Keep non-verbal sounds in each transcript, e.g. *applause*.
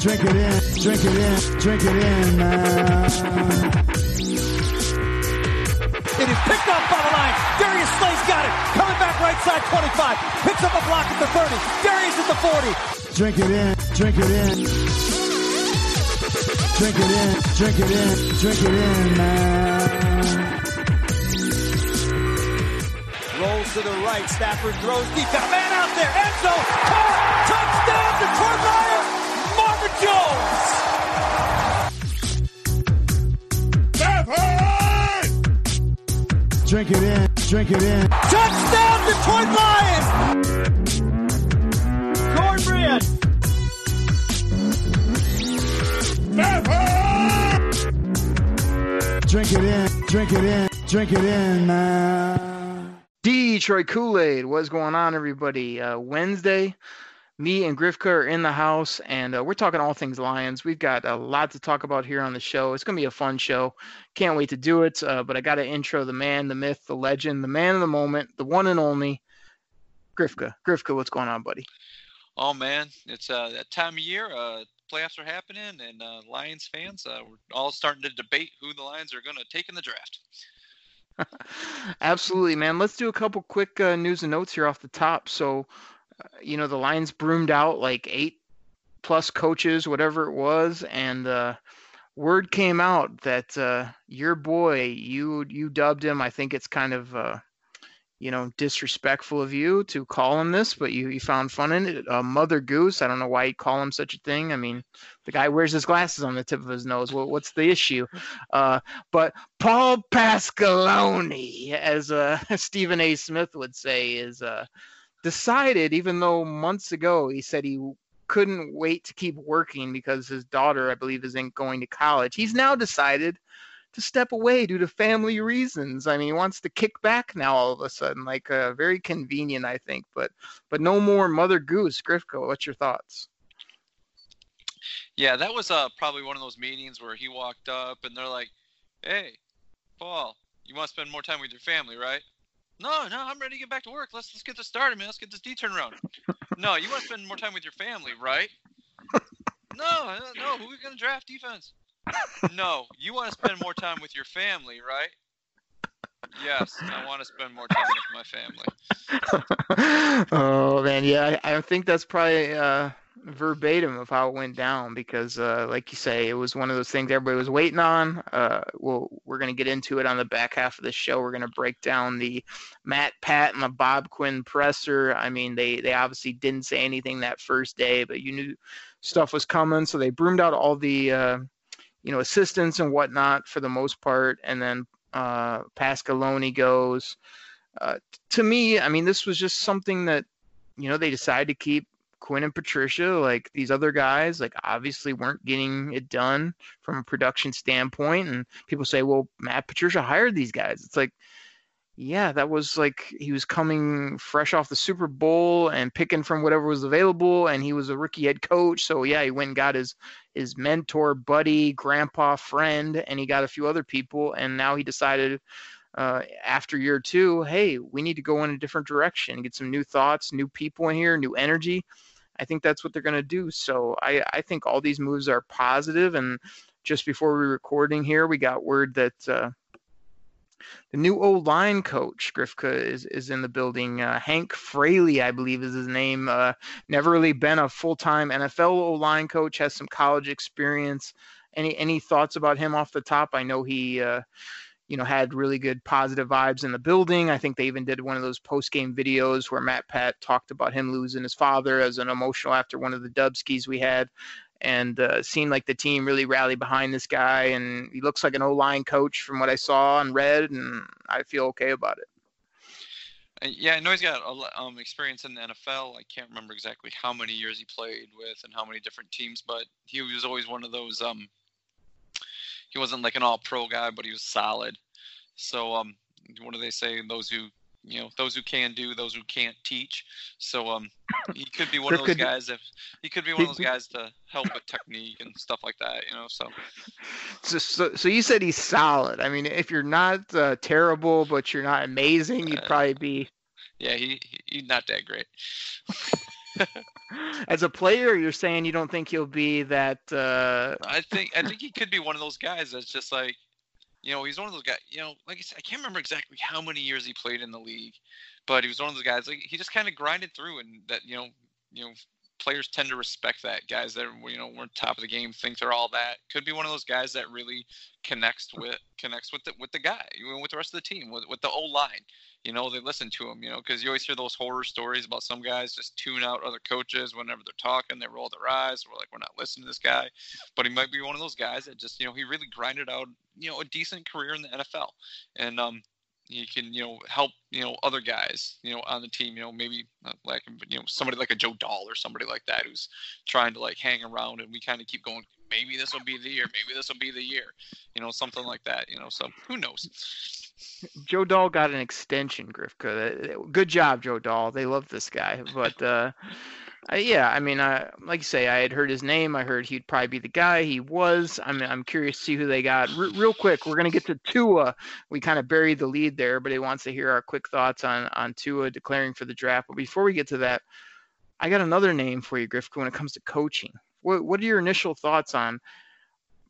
drink it in, drink it in, drink it in, man. It is picked up by the line. Darius Slay's got it. Coming back right side 25. Picks up a block at the 30. Darius at the 40. Drink it in, drink it in. Drink it in, drink it in, drink it in, man. Rolls to the right. Stafford throws deep. Got a man out there. End zone. Touchdown, Detroit Marvin Jones. Drink it in. Drink it in. Touchdown, Detroit Lions. Cornbread. Drink it in. Drink it in. Drink it in, man. Detroit Kool-Aid, what's going on, everybody? Uh, Wednesday, me and Grifka are in the house, and uh, we're talking all things Lions. We've got a lot to talk about here on the show. It's going to be a fun show. Can't wait to do it. Uh, but I got to intro the man, the myth, the legend, the man of the moment, the one and only Grifka. Grifka, what's going on, buddy? Oh man, it's uh, that time of year. Uh, playoffs are happening, and uh, Lions fans, uh, we're all starting to debate who the Lions are going to take in the draft. *laughs* Absolutely, man. Let's do a couple quick uh, news and notes here off the top. So, you know, the Lions broomed out like eight plus coaches, whatever it was, and uh, word came out that uh, your boy, you you dubbed him. I think it's kind of uh, you know, disrespectful of you to call him this, but you, you found fun in it. Uh, Mother Goose. I don't know why you call him such a thing. I mean, the guy wears his glasses on the tip of his nose. What, what's the issue? Uh, but Paul Pasqualoni, as uh, *laughs* Stephen A. Smith would say, is uh, decided, even though months ago he said he couldn't wait to keep working because his daughter, I believe, isn't going to college. He's now decided – to step away due to family reasons. I mean, he wants to kick back now all of a sudden, like uh, very convenient, I think. But but no more Mother Goose. Grifka, what's your thoughts? Yeah, that was uh, probably one of those meetings where he walked up and they're like, "Hey, Paul, you want to spend more time with your family, right?" No, no, I'm ready to get back to work. Let's let's get this started, man. Let's get this D turn around. no, you want to spend more time with your family, right? no, no, who are we gonna draft defense? no, you want to spend more time with your family, right? Yes, I want to spend more time with my family. *laughs* oh man, yeah, I, I think that's probably uh, verbatim of how it went down because, uh, like you say, it was one of those things everybody was waiting on. Uh, well, we're going to get into it on the back half of the show. We're going to break down the Matt Pat and the Bob Quinn presser. I mean, they they obviously didn't say anything that first day, but you knew stuff was coming, so they broomed out all the uh, you know, assistants and whatnot for the most part. And then uh, goes. Uh, to me, I mean, this was just something that, you know, they decided to keep Quinn and Patricia. Like these other guys, like obviously weren't getting it done from a production standpoint. And people say, well, Matt Patricia hired these guys. It's like, yeah, that was like he was coming fresh off the Super Bowl and picking from whatever was available, and he was a rookie head coach. So yeah, he went and got his his mentor, buddy, grandpa, friend, and he got a few other people, and now he decided uh, after year two, hey, we need to go in a different direction, get some new thoughts, new people in here, new energy. I think that's what they're going to do. So I, I think all these moves are positive. And just before we are recording here, we got word that uh, the new old line coach, Grifka, is, is in the building. Uh, Hank Fraley, I believe, is his name. Uh, never really been a full time NFL old line coach, has some college experience. Any any thoughts about him off the top? I know he. Uh, you know, had really good positive vibes in the building. I think they even did one of those post game videos where Matt Pat talked about him losing his father as an emotional after one of the Dubskis we had and uh, seemed like the team really rallied behind this guy. And he looks like an O line coach from what I saw and read, and I feel okay about it. Uh, yeah, I know he's got um, experience in the NFL. I can't remember exactly how many years he played with and how many different teams, but he was always one of those. Um, he wasn't like an all-pro guy, but he was solid. So, um, what do they say? Those who you know those who can do those who can't teach so um he could be one of those guys if he could be one of those guys to help with technique and stuff like that you know so so so, so you said he's solid i mean if you're not uh, terrible but you're not amazing you'd uh, probably be yeah he, he he's not that great *laughs* As a player, you're saying you don't think he'll be that. Uh... I think I think he could be one of those guys that's just like, you know, he's one of those guys. You know, like I said, I can't remember exactly how many years he played in the league, but he was one of those guys. Like he just kind of grinded through, and that you know, you know, players tend to respect that. Guys that you know weren't top of the game think they're all that. Could be one of those guys that really connects with connects with the with the guy, with the rest of the team, with with the old line. You know, they listen to him. You know, because you always hear those horror stories about some guys just tune out other coaches whenever they're talking. They roll their eyes. We're like, we're not listening to this guy. But he might be one of those guys that just you know he really grinded out you know a decent career in the NFL, and um he can you know help you know other guys you know on the team you know maybe like you know somebody like a Joe Dahl or somebody like that who's trying to like hang around and we kind of keep going maybe this will be the year maybe this will be the year you know something like that you know so who knows? Joe Dahl got an extension Grifka. Good job Joe Dahl. They love this guy but uh uh, yeah, I mean, uh, like you say, I had heard his name. I heard he'd probably be the guy. He was. I'm, I'm curious to see who they got. Real quick, we're gonna get to Tua. We kind of buried the lead there, but he wants to hear our quick thoughts on on Tua declaring for the draft. But before we get to that, I got another name for you, Griff. When it comes to coaching, what what are your initial thoughts on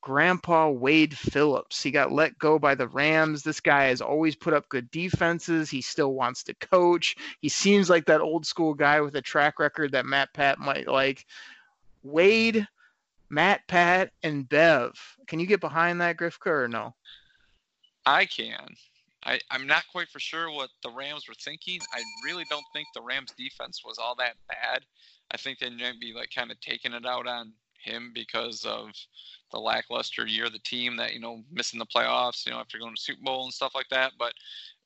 Grandpa Wade Phillips. He got let go by the Rams. This guy has always put up good defenses. He still wants to coach. He seems like that old school guy with a track record that Matt Pat might like. Wade, Matt Pat, and Bev. Can you get behind that, Grifka, or no? I can. I, I'm not quite for sure what the Rams were thinking. I really don't think the Rams defense was all that bad. I think they might be like kind of taking it out on him because of the lackluster year of the team that you know missing the playoffs, you know, after going to Super Bowl and stuff like that. But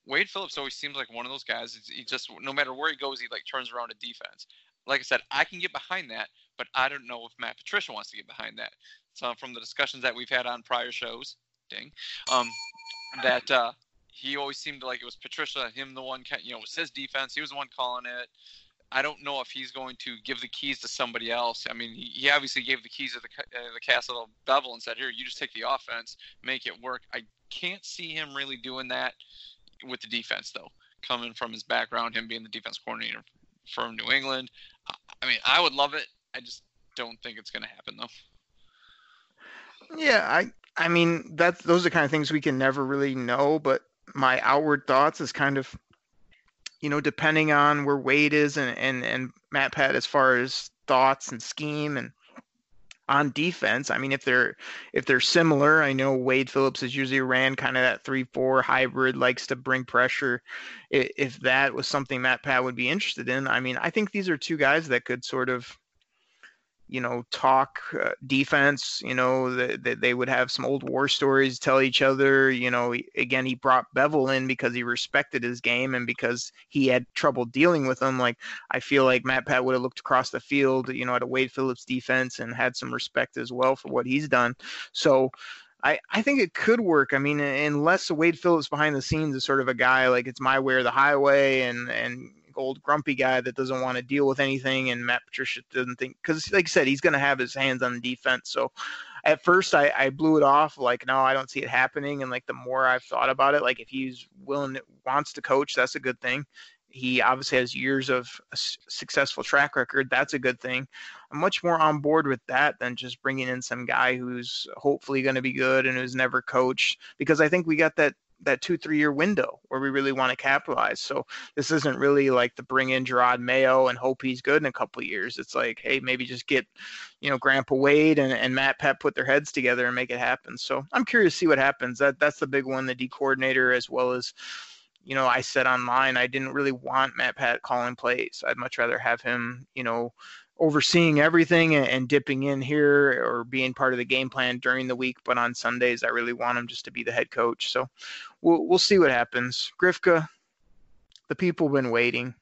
Wade Phillips always seems like one of those guys. He just no matter where he goes, he like turns around a defense. Like I said, I can get behind that, but I don't know if Matt Patricia wants to get behind that. So from the discussions that we've had on prior shows, ding, um, that uh, he always seemed like it was Patricia, him the one, you know, it was his defense. He was the one calling it. I don't know if he's going to give the keys to somebody else. I mean, he, obviously gave the keys to the, uh, the castle of Bevell and said, "Here, you just take the offense, make it work." I can't see him really doing that with the defense, though. Coming from his background, him being the defense coordinator from New England, I mean, I would love it. I just don't think it's going to happen, though. Yeah, I I mean that's those are kind of things we can never really know, but my outward thoughts is kind of you know, depending on where Wade is and, and, and Matt Pat as far as thoughts and scheme and on defense. I mean, if they're if they're similar, I know Wade Phillips has usually ran kind of that three four hybrid, likes to bring pressure. If that was something Matt Pat would be interested in, I mean, I think these are two guys that could sort of you know, talk uh, defense. You know, that they, they would have some old war stories tell each other. You know, again, he brought Bevell in because he respected his game and because he had trouble dealing with him. Like I feel like Matt Pat would have looked across the field, you know, at a Wade Phillips defense and had some respect as well for what he's done. So. I, I think it could work. I mean, unless Wade Phillips behind the scenes is sort of a guy like it's my way or the highway, and and old grumpy guy that doesn't want to deal with anything, and Matt Patricia doesn't think because, like I said, he's going to have his hands on the defense. So at first I, I blew it off like no, I don't see it happening. And like the more I've thought about it, like if he's willing wants to coach, that's a good thing. He obviously has years of a successful track record. That's a good thing. I'm much more on board with that than just bringing in some guy who's hopefully going to be good and who's never coached because I think we got that that two three year window where we really want to capitalize. So this isn't really like to bring in Jerod Mayo and hope he's good in a couple years. It's like, hey, maybe just get, you know, Grandpa Wade and, and Matt Pat put their heads together and make it happen. So I'm curious to see what happens. That that's the big one, the D coordinator as well as you know, I said online I didn't really want Matt Pat calling plays. I'd much rather have him, you know, overseeing everything and, dipping in here or being part of the game plan during the week. But on Sundays, I really want him just to be the head coach. So we'll we'll see what happens. Grifka, the people have been waiting.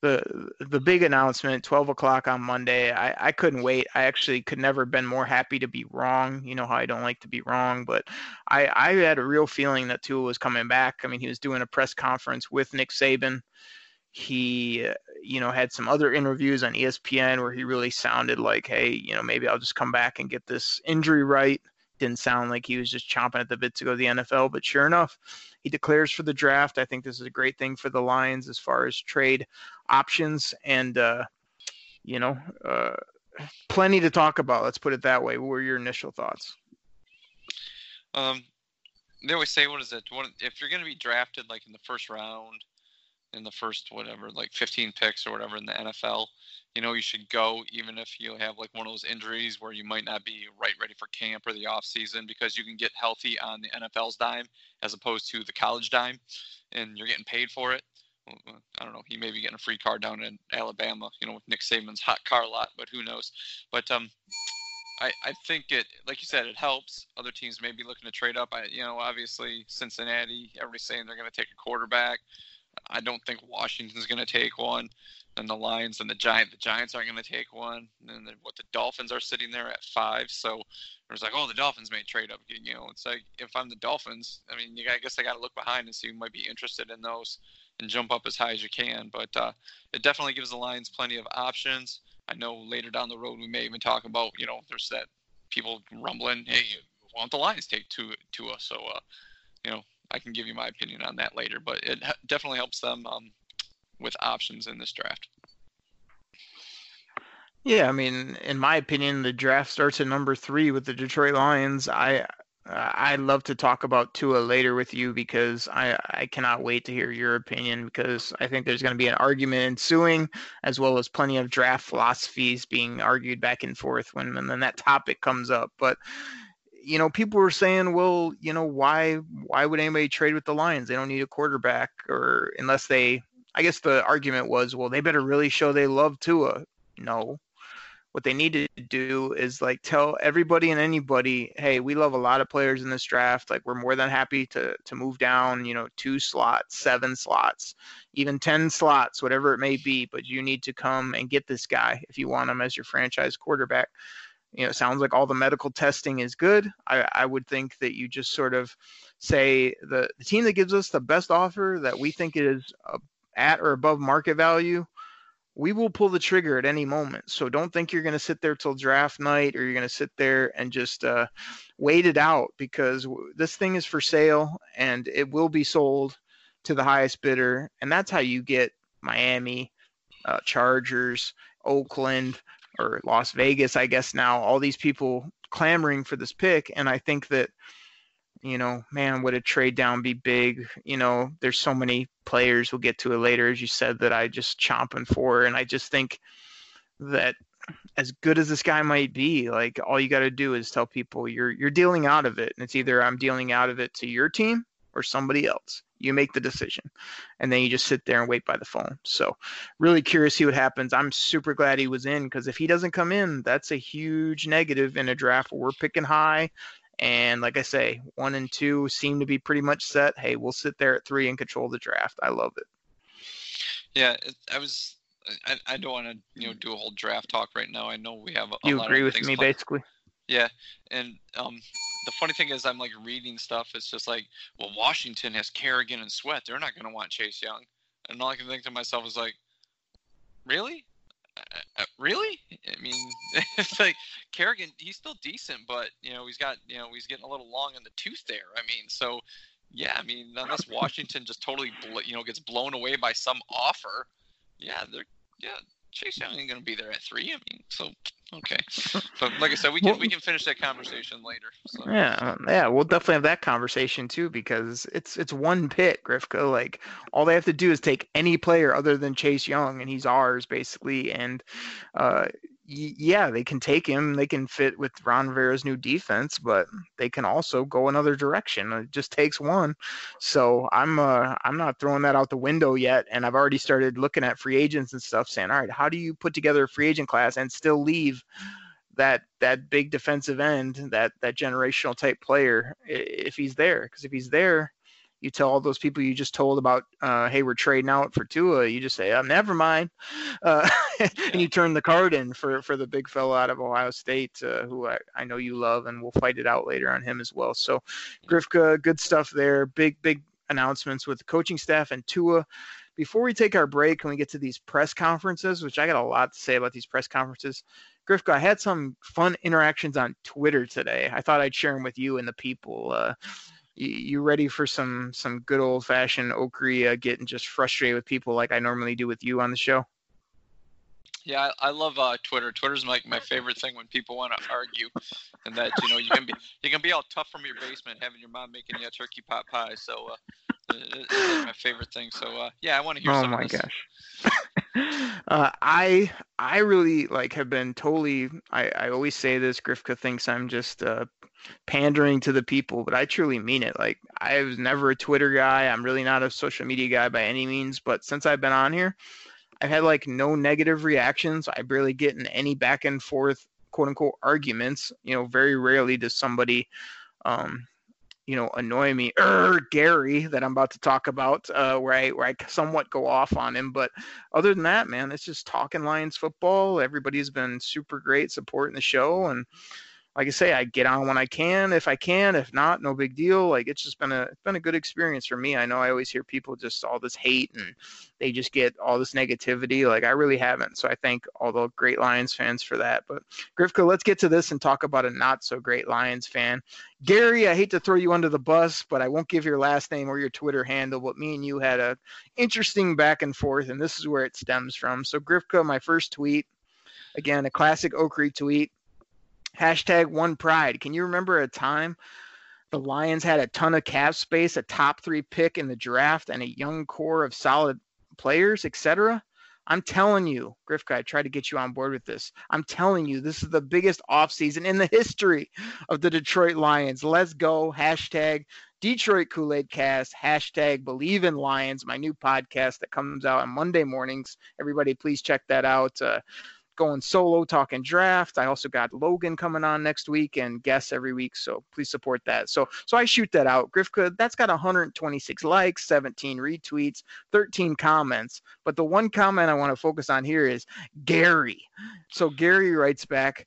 The the big announcement, 12 o'clock on Monday. I, I couldn't wait. I actually could never have been more happy to be wrong. You know how I don't like to be wrong, but I, I had a real feeling that Tua was coming back. I mean, he was doing a press conference with Nick Saban he uh, you know had some other interviews on espn where he really sounded like hey you know maybe i'll just come back and get this injury right didn't sound like he was just chomping at the bit to go to the nfl but sure enough he declares for the draft i think this is a great thing for the lions as far as trade options and uh you know, uh, plenty to talk about. Let's put it that way. What were your initial thoughts? Um, they always say, what is it? What, if you're going to be drafted like in the first round, in the first whatever, like 15 picks or whatever in the NFL, you know, you should go even if you have like one of those injuries where you might not be right ready for camp or the off season because you can get healthy on the NFL's dime as opposed to the college dime, and you're getting paid for it. I don't know. He may be getting a free car down in Alabama, you know, with Nick Saban's hot car lot, but who knows? But um, I, I think it, like you said, it helps. Other teams may be looking to trade up. I, you know, obviously Cincinnati, everybody's saying they're going to take a quarterback. I don't think Washington's going to take one. And the Lions and the Giants, the Giants aren't going to take one. And then what the Dolphins are sitting there at five. So there's like, oh, the Dolphins may trade up. You know, it's like if I'm the Dolphins, I mean, I guess I got to look behind and see who might be interested in those and jump up as high as you can. But uh, it definitely gives the Lions plenty of options. I know later down the road we may even talk about, you know, there's that people rumbling, hey, why don't the Lions take two to us? So, uh, you know, I can give you my opinion on that later, but it definitely helps them um, with options in this draft. Yeah, I mean, in my opinion, the draft starts at number three with the Detroit Lions. I I'd love to talk about Tua later with you because I, I cannot wait to hear your opinion because I think there's going to be an argument ensuing as well as plenty of draft philosophies being argued back and forth when then that topic comes up. But you know, people were saying, well, you know, why why would anybody trade with the Lions? They don't need a quarterback or unless they I guess the argument was, well, they better really show they love Tua. No, what they need to do is like tell everybody and anybody, hey, we love a lot of players in this draft. Like we're more than happy to to move down, you know, two slots, seven slots, even ten slots, whatever it may be. But you need to come and get this guy if you want him as your franchise quarterback. You know, sounds like all the medical testing is good. I, I would think that you just sort of say the, the team that gives us the best offer that we think is uh, at or above market value we will pull the trigger at any moment. So don't think you're going to sit there till draft night or you're going to sit there and just uh, wait it out because this thing is for sale and it will be sold to the highest bidder. And that's how you get Miami, uh, Chargers, Oakland, or Las Vegas, I guess now, all these people clamoring for this pick. And I think that you know, man, would a trade down be big? You know, there's so many players. We'll get to it later, as you said, that I just chomping for, and I just think that as good as this guy might be, like all you got to do is tell people you're you're dealing out of it, and it's either I'm dealing out of it to your team or somebody else. You make the decision, and then you just sit there and wait by the phone. So, really curious to see what happens. I'm super glad he was in because if he doesn't come in, that's a huge negative in a draft where we're picking high and like I say, one and two seem to be pretty much set. Hey, we'll sit there at three and control the draft. I love it. Yeah, I was. I, I don't want to you know do a whole draft talk right now. I know we have. A, you agree with me, planned. basically. Yeah, and um, the funny thing is, I'm like reading stuff. It's just like, well, Washington has Kerrigan and Sweat. They're not going to want Chase Young, and all I can think to myself is like, really? Uh, really? I mean, *laughs* it's like Kerrigan. He's still decent, but you know, he's got you know, he's getting a little long in the tooth there. I mean, so yeah, I mean, unless Washington just totally you know gets blown away by some offer, yeah, they're yeah, Chase Young ain't gonna be there at three. I mean, so okay. But like I said, we can well, we can finish that conversation later. So. Yeah, yeah, we'll definitely have that conversation too because it's it's one pick, Grifka. Like all they have to do is take any player other than Chase Young, and he's ours basically. And uh, yeah, they can take him. They can fit with Ron Rivera's new defense, but they can also go another direction. It just takes one. So I'm uh, I'm not throwing that out the window yet, and I've already started looking at free agents and stuff, saying, all right, how do you put together a free agent class and still leave that that big defensive end, that that generational type player, if he's there? Because if he's there, you tell all those people you just told about, uh, hey, we're trading out for Tua. You just say, oh, never mind, *laughs* uh, and you turn the card in for for the big fella out of Ohio State, uh, who I, I know you love, and we'll fight it out later on him as well. So, Grifka, good stuff there. Big big announcements with the coaching staff and Tua. Before we take our break, can we get to these press conferences, which I got a lot to say about these press conferences. Grifka, I had some fun interactions on Twitter today. I thought I'd share them with you and the people. Uh, you ready for some some good old fashioned Okri uh, getting just frustrated with people like I normally do with you on the show? Yeah, I, I love uh, Twitter. Twitter's like my favorite thing when people want to argue, and that you know you can be you can be all tough from your basement having your mom making you a turkey pot pie. So uh, it's my favorite thing. So uh, yeah, I want to hear. Oh my gosh. *laughs* uh, I I really like have been totally. I I always say this. Grifka thinks I'm just uh, pandering to the people, but I truly mean it. Like I was never a Twitter guy. I'm really not a social media guy by any means. But since I've been on here, I've had like no negative reactions. I barely get in any back and forth quote unquote arguments. You know, very rarely does somebody um, you know, annoy me. Er, Gary, that I'm about to talk about, uh, where I where I somewhat go off on him. But other than that, man, it's just talking Lions football. Everybody's been super great supporting the show, and like I say, I get on when I can, if I can. If not, no big deal. Like it's just been a it's been a good experience for me. I know I always hear people just all this hate and they just get all this negativity. Like I really haven't. So I thank all the great Lions fans for that. But Grifka, let's get to this and talk about a not so great Lions fan. Gary, I hate to throw you under the bus, but I won't give your last name or your Twitter handle. But me and you had a interesting back and forth, and this is where it stems from. So Grifka, my first tweet, again, a classic Okri tweet. Hashtag one pride. Can you remember a time the Lions had a ton of cap space, a top three pick in the draft, and a young core of solid players, etc.? I'm telling you, Grifka, I tried to get you on board with this. I'm telling you, this is the biggest offseason in the history of the Detroit Lions. Let's go. Hashtag Detroit Kool Aid Cast. Hashtag Believe in Lions, my new podcast that comes out on Monday mornings. Everybody, please check that out. Uh, going solo talking draft. I also got Logan coming on next week and guests every week. So please support that. So so I shoot that out. Grifka, that's got 126 likes, 17 retweets, 13 comments. But the one comment I want to focus on here is Gary. So Gary writes back,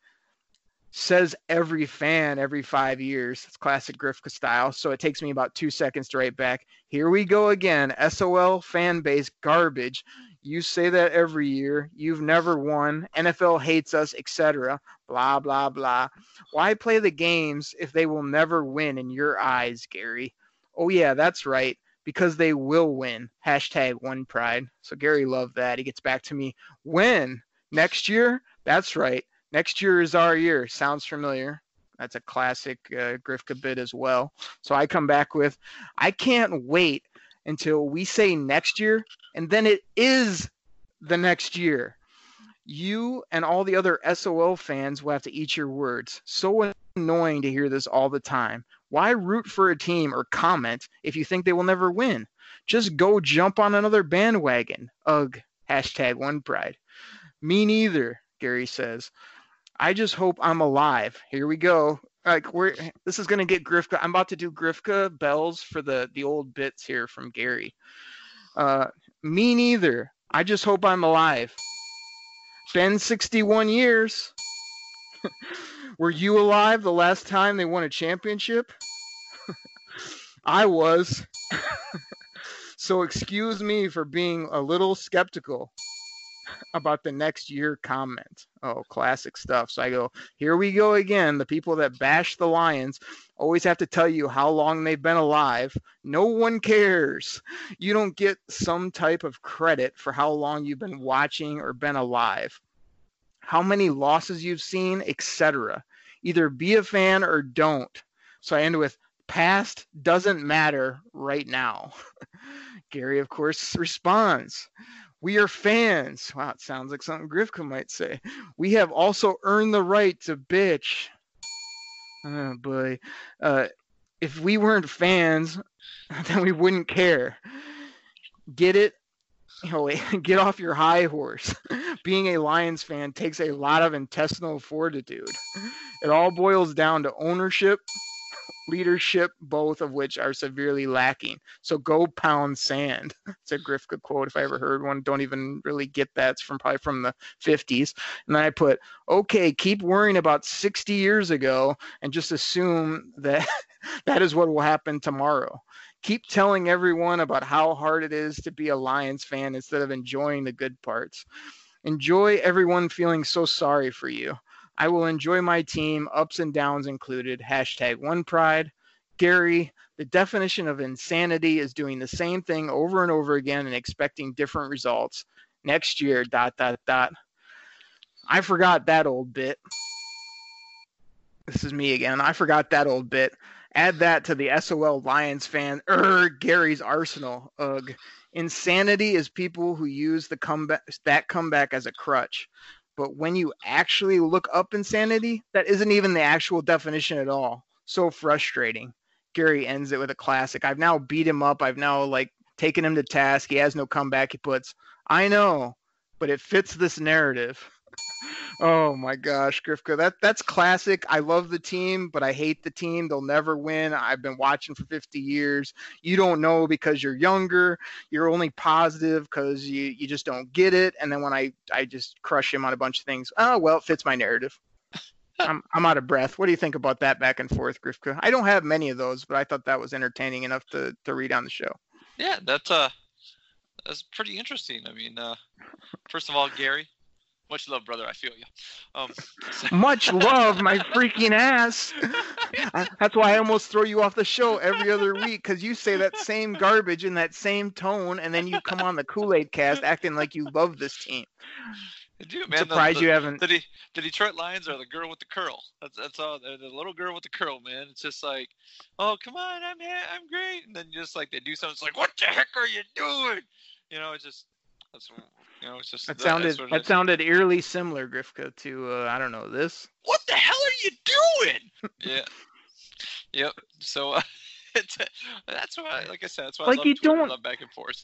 says every fan every five years. It's classic Grifka style. So it takes me about two seconds to write back. Here we go again. SOL fan base garbage. You say that every year. You've never won. NFL hates us, etc. Blah, blah, blah. Why play the games if they will never win in your eyes, Gary? Oh, yeah, that's right. Because they will win. Hashtag one pride. So Gary loved that. He gets back to me. When? Next year? That's right. Next year is our year. Sounds familiar. That's a classic uh, Grifka bit as well. So I come back with, I can't wait until we say next year, and then it is the next year. You and all the other SOL fans will have to eat your words. So annoying to hear this all the time. Why root for a team or comment if you think they will never win? Just go jump on another bandwagon. Ugh. Hashtag one pride. Me neither, Gary says. I just hope I'm alive. Here we go like we're this is gonna get Grifka. I'm about to do Grifka bells for the the old bits here from Gary. Uh, me neither. I just hope I'm alive. Been 61 years. *laughs* Were you alive the last time they won a championship? *laughs* I was. *laughs* so excuse me for being a little skeptical about the next year comment. Oh, classic stuff. So I go, here we go again. The people that bash the Lions always have to tell you how long they've been alive. No one cares. You don't get some type of credit for how long you've been watching or been alive. How many losses you've seen, etc. Either be a fan or don't. So I end with past doesn't matter right now. *laughs* Gary, of course, responds. We are fans. Wow, it sounds like something Grifka might say. We have also earned the right to bitch. Oh boy. Uh, if we weren't fans, *laughs* then we wouldn't care. Get it? *laughs* You know, get off your high horse. *laughs* Being a Lions fan takes a lot of intestinal fortitude. It all boils down to ownership, leadership, both of which are severely lacking. So go pound sand. *laughs* It's a Grifka quote if I ever heard one. Don't even really get that. It's from probably from the 50s. And then I put, okay, keep worrying about 60 years ago and just assume that *laughs* that is what will happen tomorrow. Keep telling everyone about how hard it is to be a Lions fan instead of enjoying the good parts. Enjoy everyone feeling so sorry for you. I will enjoy my team, ups and downs included. Hashtag one pride. Gary, the definition of insanity is doing the same thing over and over again and expecting different results. Next year, dot, dot, dot. I forgot that old bit. This is me again. I forgot that old bit. Add that to the SOL Lions fan. Er, Gary's Arsenal. Ugh. Insanity is people who use the comeback that comeback as a crutch. But when you actually look up insanity, that isn't even the actual definition at all. So frustrating. Gary ends it with a classic. I've now beat him up. I've now like taken him to task. He has no comeback. He puts, I know, but it fits this narrative. Oh my gosh, Grifka, that that's classic. I love the team, but I hate the team. They'll never win. I've been watching for 50 years. You don't know because you're younger. You're only positive because you you just don't get it. And then when I I just crush him on a bunch of things. Oh well, it fits my narrative. I'm I'm out of breath. What do you think about that back and forth, Grifka? I don't have many of those, but I thought that was entertaining enough to to read on the show. Yeah, that's uh, that's pretty interesting. I mean, uh, first of all, Gary, much love, brother. I feel you. Um, Much love, my *laughs* freaking ass. *laughs* That's why I almost throw you off the show every other week because you say that same garbage in that same tone, and then you come on the Kool Aid cast acting like you love this team. Dude, man, surprised the, you haven't- The, the, the Detroit Lions are the girl with the curl. That's that's all. They're the little girl with the curl, man. It's just like, oh come on, I'm ha- I'm great, and then just like they do something, it's like, what the heck are you doing? You know, it's just that's you know, it's just That that's sounded what it that is. sounded eerily similar, Grifka, to uh, I don't know this. What the hell are you doing? *laughs* yeah. Yep. So *laughs* uh, that's why, like I said, that's why Like I love you Twitter, don't- love back and forth.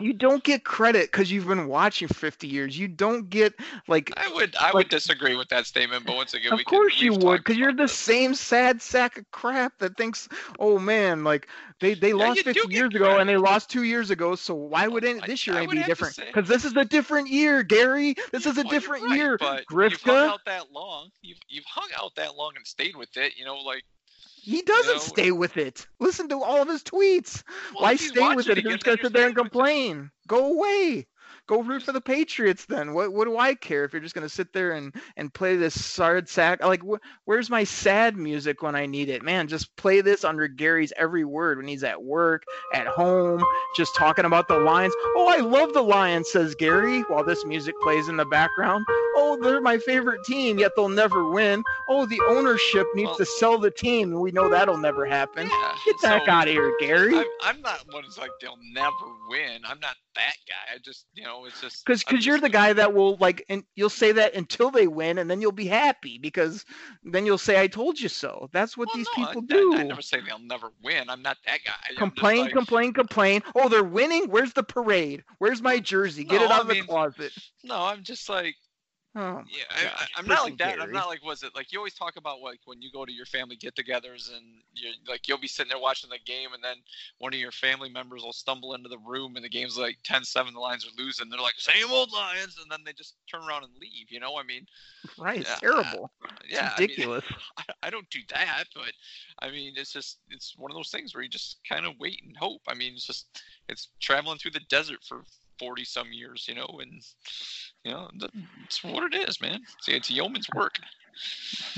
You don't get credit because you've been watching 50 years. You don't get like. I would I Like- would disagree with that statement, but once again, Of course can, you would, because you're the this. same sad sack of crap that thinks, oh man, like they they Yeah, lost 50 years ago and they lost two years ago. So why oh, would Well, any, this year I would be different? Because this is a different year, Gary. This is a Well, different right, year. But you've hung out that long. You've you've hung out that long and stayed with it. You know, like he doesn't know, stay with it. Listen to all of his tweets. well, Why stay with it if just gonna sit there and you're staying with it. complain? Go away. Go root for the Patriots then. What what do I care if you're just gonna sit there and and play this sad sack? Like wh- where's my sad music when I need it? Man, just play this under Gary's every word when he's at work, at home, just talking about the Lions. Oh, I love the Lions, says Gary, while this music plays in the background. Oh, they're my favorite team, yet they'll never win. Oh, the ownership needs Well- to sell the team. And we know that'll never happen. Yeah, Get that so- out of here, Gary. I'm, I'm not one who's like they'll never win. I'm not that guy. I just you know it's just because because you're the guy that will like and you'll say that until they win and then you'll be happy because then you'll say i told you so that's what Well, these no, people I, do I, I never say they'll never win. I'm not that guy. Complain like- complain complain oh they're winning where's the parade where's my jersey get it out I of the closet No, I'm just like oh yeah. I, I'm not like that. I'm not like was it like you always talk about like when you go to your family get-togethers and you're like you'll be sitting there watching the game and then one of your family members will stumble into the room and the game's like 10-7 the Lions are losing. They're like same old Lions and then they just turn around and leave. You know, I mean, right it's terrible it's yeah, I mean, ridiculous *laughs* I, I don't do that, but I mean, it's just it's one of those things where you just kind of wait and hope. I mean, it's just it's traveling through the desert for forty some years, you know, and you know that's mm-hmm. what it is, man. See, it's yeoman's work.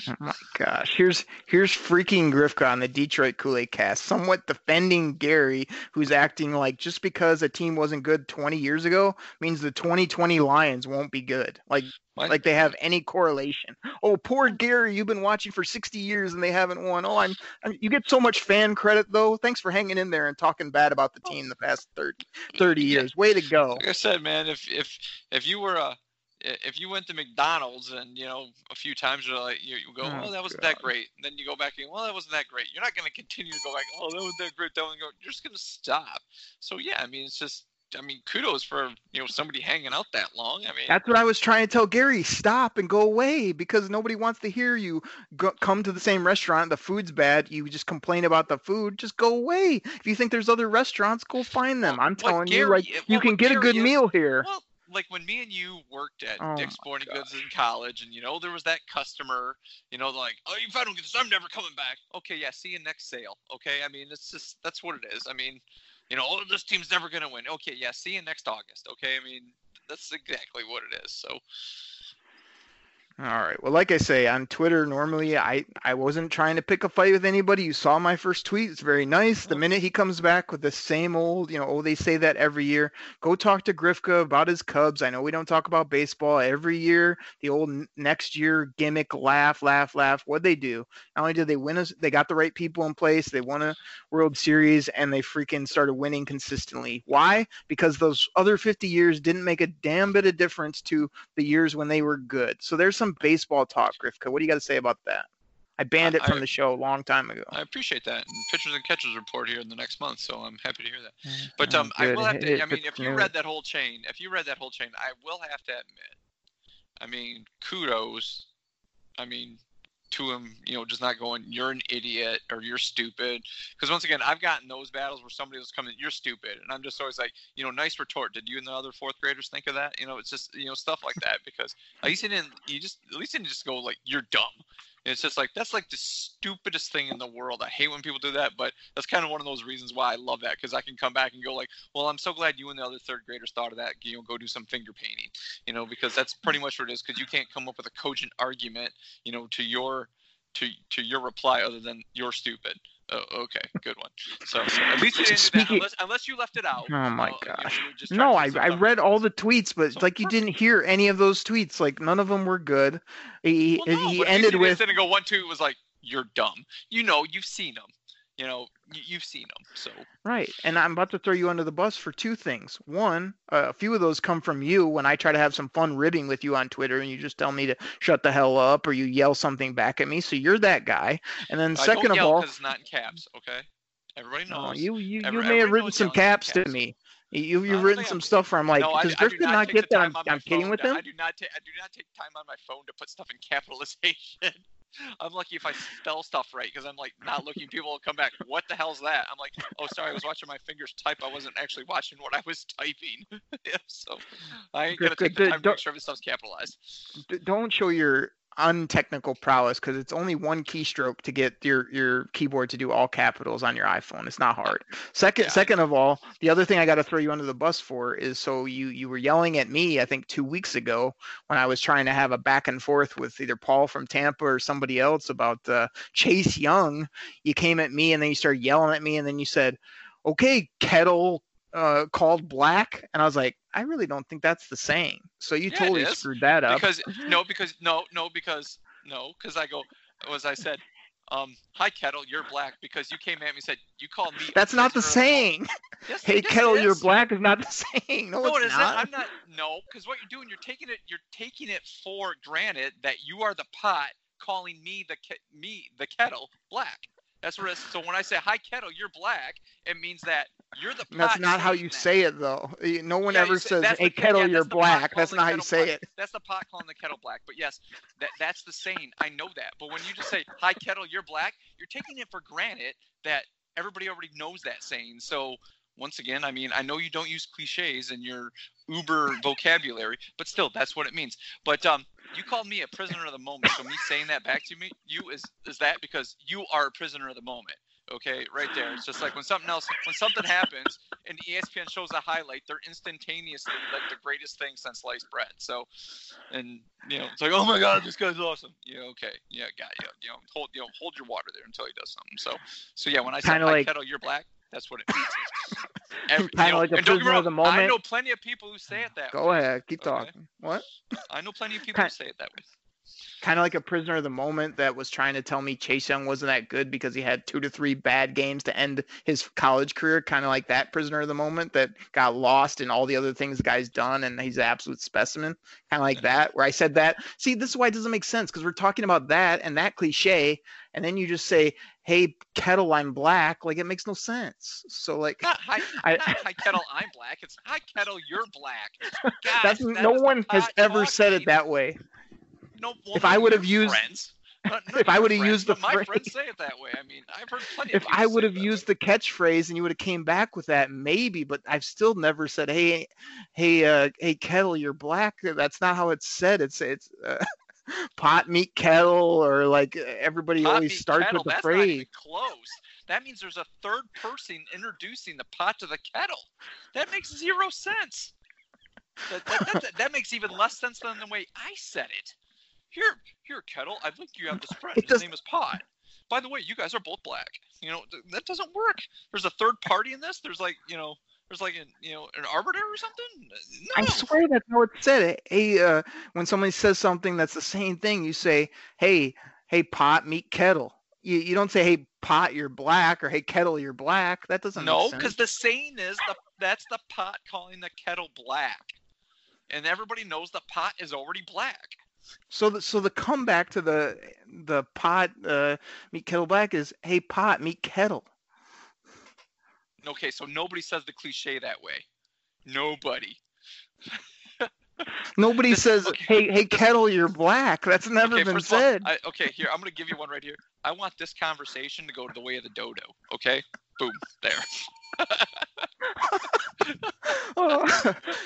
Oh my gosh. Here's here's freaking Grifka on the Detroit Kool-Aid cast, somewhat defending Gary, who's acting like just because a team wasn't good 20 years ago means the 2020 Lions won't be good. Like Mine- like they have any correlation. Oh, poor Gary, you've been watching for 60 years and they haven't won. Oh, I'm, I'm you get so much fan credit though. Thanks for hanging in there and talking bad about the team the past 30 30 years. Way to go. Like I said, man, if if if you were a if you went to McDonald's and you know a few times you're like you, you go, Oh, oh, that wasn't that great, and then you go back and well, that wasn't that great. You're not going to continue to go back, oh, that wasn't that great. That one go. You're just going to stop. So yeah, I mean, it's just, I mean, kudos for you know somebody hanging out that long. I mean, That's what I was trying to tell Gary. Stop and go away because nobody wants to hear you go, come to the same restaurant. The food's bad. You just complain about the food. Just go away. If you think there's other restaurants, go find them. I'm telling you, like eh, you can get a good is- meal here. Well, like when me and you worked at Oh Dick's Sporting. Goods in college, and you know there was that customer, you know, like, oh, if I don't get this, I'm never coming back. Okay, yeah, see you next sale. Okay, I mean, it's just that's what it is. I mean, you know, oh, this team's never gonna win. Okay, yeah, see you next August. Okay, I mean, that's exactly what it is. So All right. Well, like I say on Twitter, normally I I wasn't trying to pick a fight with anybody. You saw my first tweet. It's very nice. The minute he comes back with the same old, you know, oh they say that every year. Go talk to Grifka about his Cubs. I know we don't talk about baseball every year. The old next year gimmick, laugh, laugh, laugh. What they do? Not only did they win us, they got the right people in place. They won a World Series and they freaking started winning consistently. Why? Because those other 50 years didn't make a damn bit of difference to the years when they were good. So there's some baseball talk, Grifka. What do you got to say about that? I banned it from I, the show a long time ago. I appreciate that. And pitchers and catchers report here in the next month, so I'm happy to hear that. But um, I will have to. I mean, if you read that whole chain, if you read that whole chain, I will have to admit. I mean, kudos. I mean, to him, you know, just not going, "You're an idiot" or "You're stupid." Because once again, I've gotten those battles where somebody was coming, "You're stupid," and I'm just always like, you know, nice retort. Did you and the other fourth graders think of that? You know, it's just you know stuff like that because at least he didn't. You just at least he didn't just go like, "You're dumb." It's just like that's like the stupidest thing in the world. I hate when people do that, but that's kind of one of those reasons why I love that because I can come back and go like, well, I'm so glad you and the other third graders thought of that. You know, go do some finger painting. You know, because that's pretty much what it is. Because you can't come up with a cogent argument. You know, to your to to your reply other than you're stupid. Oh, okay, good one. So, at least you didn't Speaking, do that, unless, unless, you left it out. Oh my uh, gosh! no, I, I read all the tweets, but so like you didn't hear any of those tweets. Like none of them were good. He well, no, he ended with. Of go one two was like you're dumb. You know, you've seen them you know you've seen them so. Right and i'm about to throw you under the bus for two things. One uh, a few of those come from you when i try to have some fun ribbing with you on twitter and you just tell me to shut the hell up or you yell something back at me so you're that guy. And then I second of all it's not in caps okay? Everybody knows. oh, you you, you may have written some caps, caps, to me. You you've written some stuff where I'm like, because no, Griff did not get that. I'm, I'm kidding with him. I do not take I do not take time on my phone to put stuff in capitalization. I'm lucky if I spell stuff right because I'm like not looking. People will come back. What the hell's that? I'm like, oh, sorry, I was watching my fingers type. I wasn't actually watching what I was *laughs* typing. yeah, *laughs* so I ain't gonna take the time to make sure this stuff's capitalized. Don't show your untechnical prowess because it's only one keystroke to get your your keyboard to do all capitals on your iPhone. It's not hard. Second, yeah, second of all, the other thing I got to throw you under the bus for is so you you were yelling at me I think two weeks ago when I was trying to have a back and forth with either Paul from Tampa or somebody else about uh, Chase Young. You came at me and then you started yelling at me and then you said, "Okay, kettle uh, called black," and I was like, I really don't think that's the saying. So you yeah, totally screwed that up. Because no, because no, no, because no, because I go, as I said, um, hi Kettle, you're black because you came at me and said you called me. That's not the saying. *laughs* Yes, hey yes, Kettle, you're black is not the *laughs* saying. No, no it's it not. I'm not. No, because what you're doing, you're taking it, you're taking it for granted that you are the pot calling me the me the kettle black. That's what. It's, so when I say hi kettle, you're black, it means that you're the. That's not how you that. say it though. No one yeah, ever says, "Hey kettle, yeah, you're black." That's not how you say black. it. That's the pot calling the kettle black. But yes, that that's the saying. I know that. But when you just say hi kettle, you're black, you're taking it for granted that everybody already knows that saying. So once again, I mean, I know you don't use cliches in your uber vocabulary, but still, that's what it means. But um, you called me a prisoner of the moment. So me saying that back to me, you is is that because you are a prisoner of the moment. Okay, right there. It's just like when something else, when something happens and ESPN shows a highlight, they're instantaneously like the greatest thing since sliced bread. So, and you know, it's like, oh my god, this guy's awesome. Yeah, okay, yeah, got you. You know, hold you know, hold your water there until he does something. So, so yeah, when I say like, kettle, you're black. That's what it means. *laughs* kind of like a prisoner of the moment. I know plenty of people who say it that Go way. ahead, keep talking. What? I know plenty of people who say it that way kind of like a prisoner of the moment that was trying to tell me Chase Young wasn't that good because he had two to three bad games to end his college career. Kind of like that prisoner of the moment that got lost in all the other things the guy's done, and he's an absolute specimen. Kind of like that, where I said that. See, this is why it doesn't make sense because we're talking about that and that cliche, and then you just say, "Hey, kettle, I'm black." Like it makes no sense. So like, not hi, *laughs* I, not hi kettle, I'm black. It's hi kettle, you're black. *laughs* that's that no one has ever said it that way *laughs* no. if I would have used. Friends. if I would have used the my phrase, friends say it that way. I mean, I've heard plenty. If I would have used way. the catchphrase and you would have came back with that, maybe. But I've still never said, "Hey, hey, uh, hey, kettle, you're black." That's not how it's said. It's it's uh, *laughs* pot meet kettle, or like everybody pot always starts kettle. with the That's phrase. Close. That means there's a third person introducing the pot to the kettle. That makes zero sense. That, that, that, that makes even less sense than the way I said it. Here, here, Kettle. I think you have this friend. His name is Pod. By the way, you guys are both black. You know th- that doesn't work. There's a third party in this. There's like you know, there's like an you know an arbiter or something. No. I swear that's how it's said. Hey, uh, when somebody says something that's the same thing, you say, "Hey, hey, pot, meet kettle." You you don't say, "Hey, pot, you're black," or "Hey, kettle, you're black." That doesn't No, because the saying is the that's the pot calling the kettle black, and everybody knows the pot is already black. So the so the comeback to the the pot uh, meet kettle black is, "Hey, pot, meet kettle." Okay, so nobody says the cliche that way. Nobody. *laughs* Nobody This- says, okay, "Hey, hey, kettle, you're black." That's never okay, been of all, said. I, okay, here I'm gonna give you one right here. I want this conversation to go to the way of the dodo. Okay, boom, there. *laughs*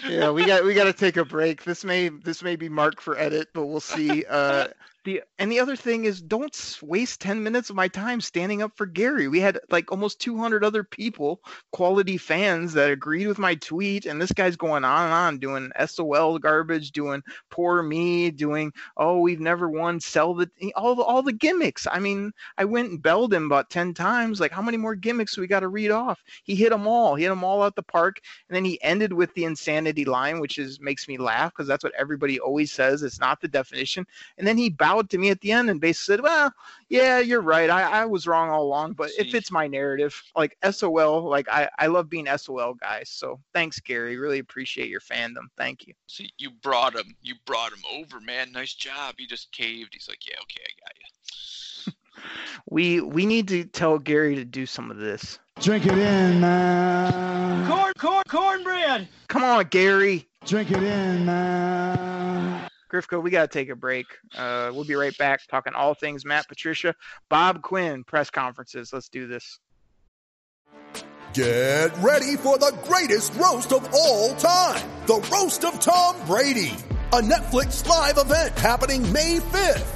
Yeah, we got we got to take a break. This may this may be marked for edit, but we'll see. Uh, the and the other thing is, don't waste ten minutes of my time standing up for Gary. We had like almost two hundred other people, quality fans, that agreed with my tweet, and this guy's going on and on, doing SOL garbage, doing poor me, doing oh we've never won, sell the all the all the gimmicks. I mean, I went and belled him about ten times. Like, how many more gimmicks we got to read off? He hit them all. He hit them all out the park. And then he ended with the insanity line, which is makes me laugh because that's what everybody always says. It's not the definition. And then he bowed to me at the end and basically said, "Well, yeah, you're right. I, I was wrong all along, but it See. fits my narrative. Like SOL, like I, I love being SOL guys. So thanks, Gary. Really appreciate your fandom. Thank you. See, you brought him. You brought him over, man. Nice job. He just caved. He's like, yeah, okay, I got you. *laughs* We we need to tell Gary to do some of this. Drink it in, man. Corn, corn, cornbread. Come on, Gary. Drink it in, man. Grifka, we got to take a break. Uh, we'll be right back talking all things Matt Patricia, Bob Quinn press conferences. Let's do this. Get ready for the greatest roast of all time the Roast of Tom Brady, a Netflix live event happening May 5th.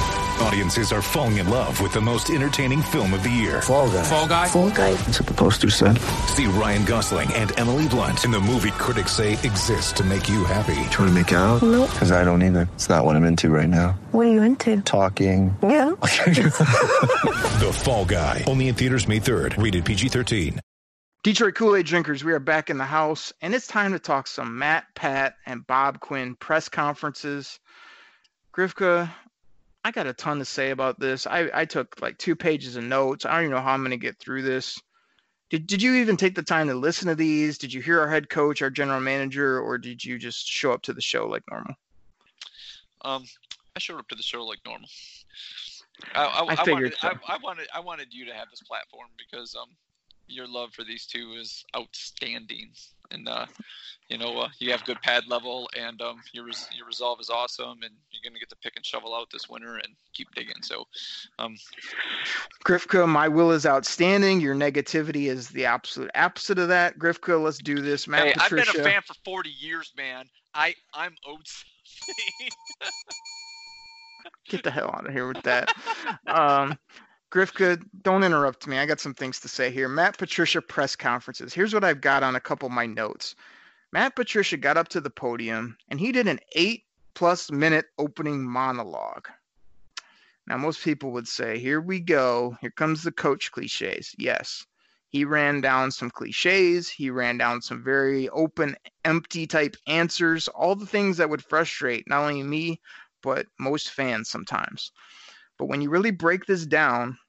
Audiences are falling in love with the most entertaining film of the year. Fall guy. Fall Guy. Fall guy. That's what the poster said. See Ryan Gosling and Emily Blunt in the movie critics say exists to make you happy. Trying to make it out? Nope. Because I don't either. It's not what I'm into right now. What are you into? Talking. Yeah. *laughs* The Fall Guy. Only in theaters May 3rd. Rated PG-13. Detroit Kool Aid drinkers, we are back in the house, and it's time to talk some Matt, Pat, and Bob Quinn press conferences. Grifka, I got a ton to say about this. I, I took like two pages of notes. I don't even know how I'm going to get through this. Did, did you even take the time to listen to these? Did you hear our head coach, our general manager, or did you just show up to the show like normal? Um, I showed up to the show like normal. I, I, I I figured wanted, so. I, I wanted, I wanted you to have this platform because um, your love for these two is outstanding, and uh, you know, uh, you have good pad level, and um, your res- your resolve is awesome, and you're gonna get to pick and shovel out this winter and keep digging. So, um, Grifka, my will is outstanding. Your negativity is the absolute opposite of that. Grifka, let's do this. Matt hey, Patricia. I've been a fan for 40 years, man. I I'm owed something. Get the hell out of here with that. um, *laughs* Grifka, don't interrupt me. I got some things to say here. Matt Patricia press conferences. Here's what I've got on a couple of my notes. Matt Patricia got up to the podium and he did an eight plus minute opening monologue. Now, most people would say, Here we go. Here comes the coach cliches. Yes, he ran down some cliches. He ran down some very open, empty type answers, all the things that would frustrate not only me, but most fans sometimes. But when you really break this down,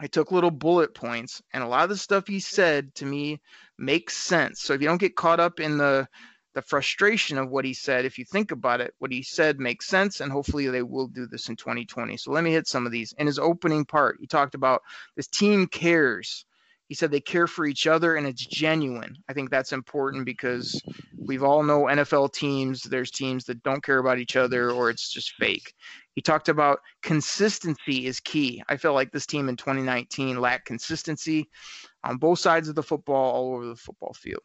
I took little bullet points, and a lot of the stuff he said to me makes sense. So if you don't get caught up in the the frustration of what he said, if you think about it, what he said makes sense, and hopefully they will do this in 2020. So let me hit some of these. In his opening part, he talked about this team cares. He said they care for each other and it's genuine. I think that's important because we've all know NFL teams. There's teams that don't care about each other or it's just fake. He talked about consistency is key. I feel like this team in 2019 lacked consistency on both sides of the football, all over the football field.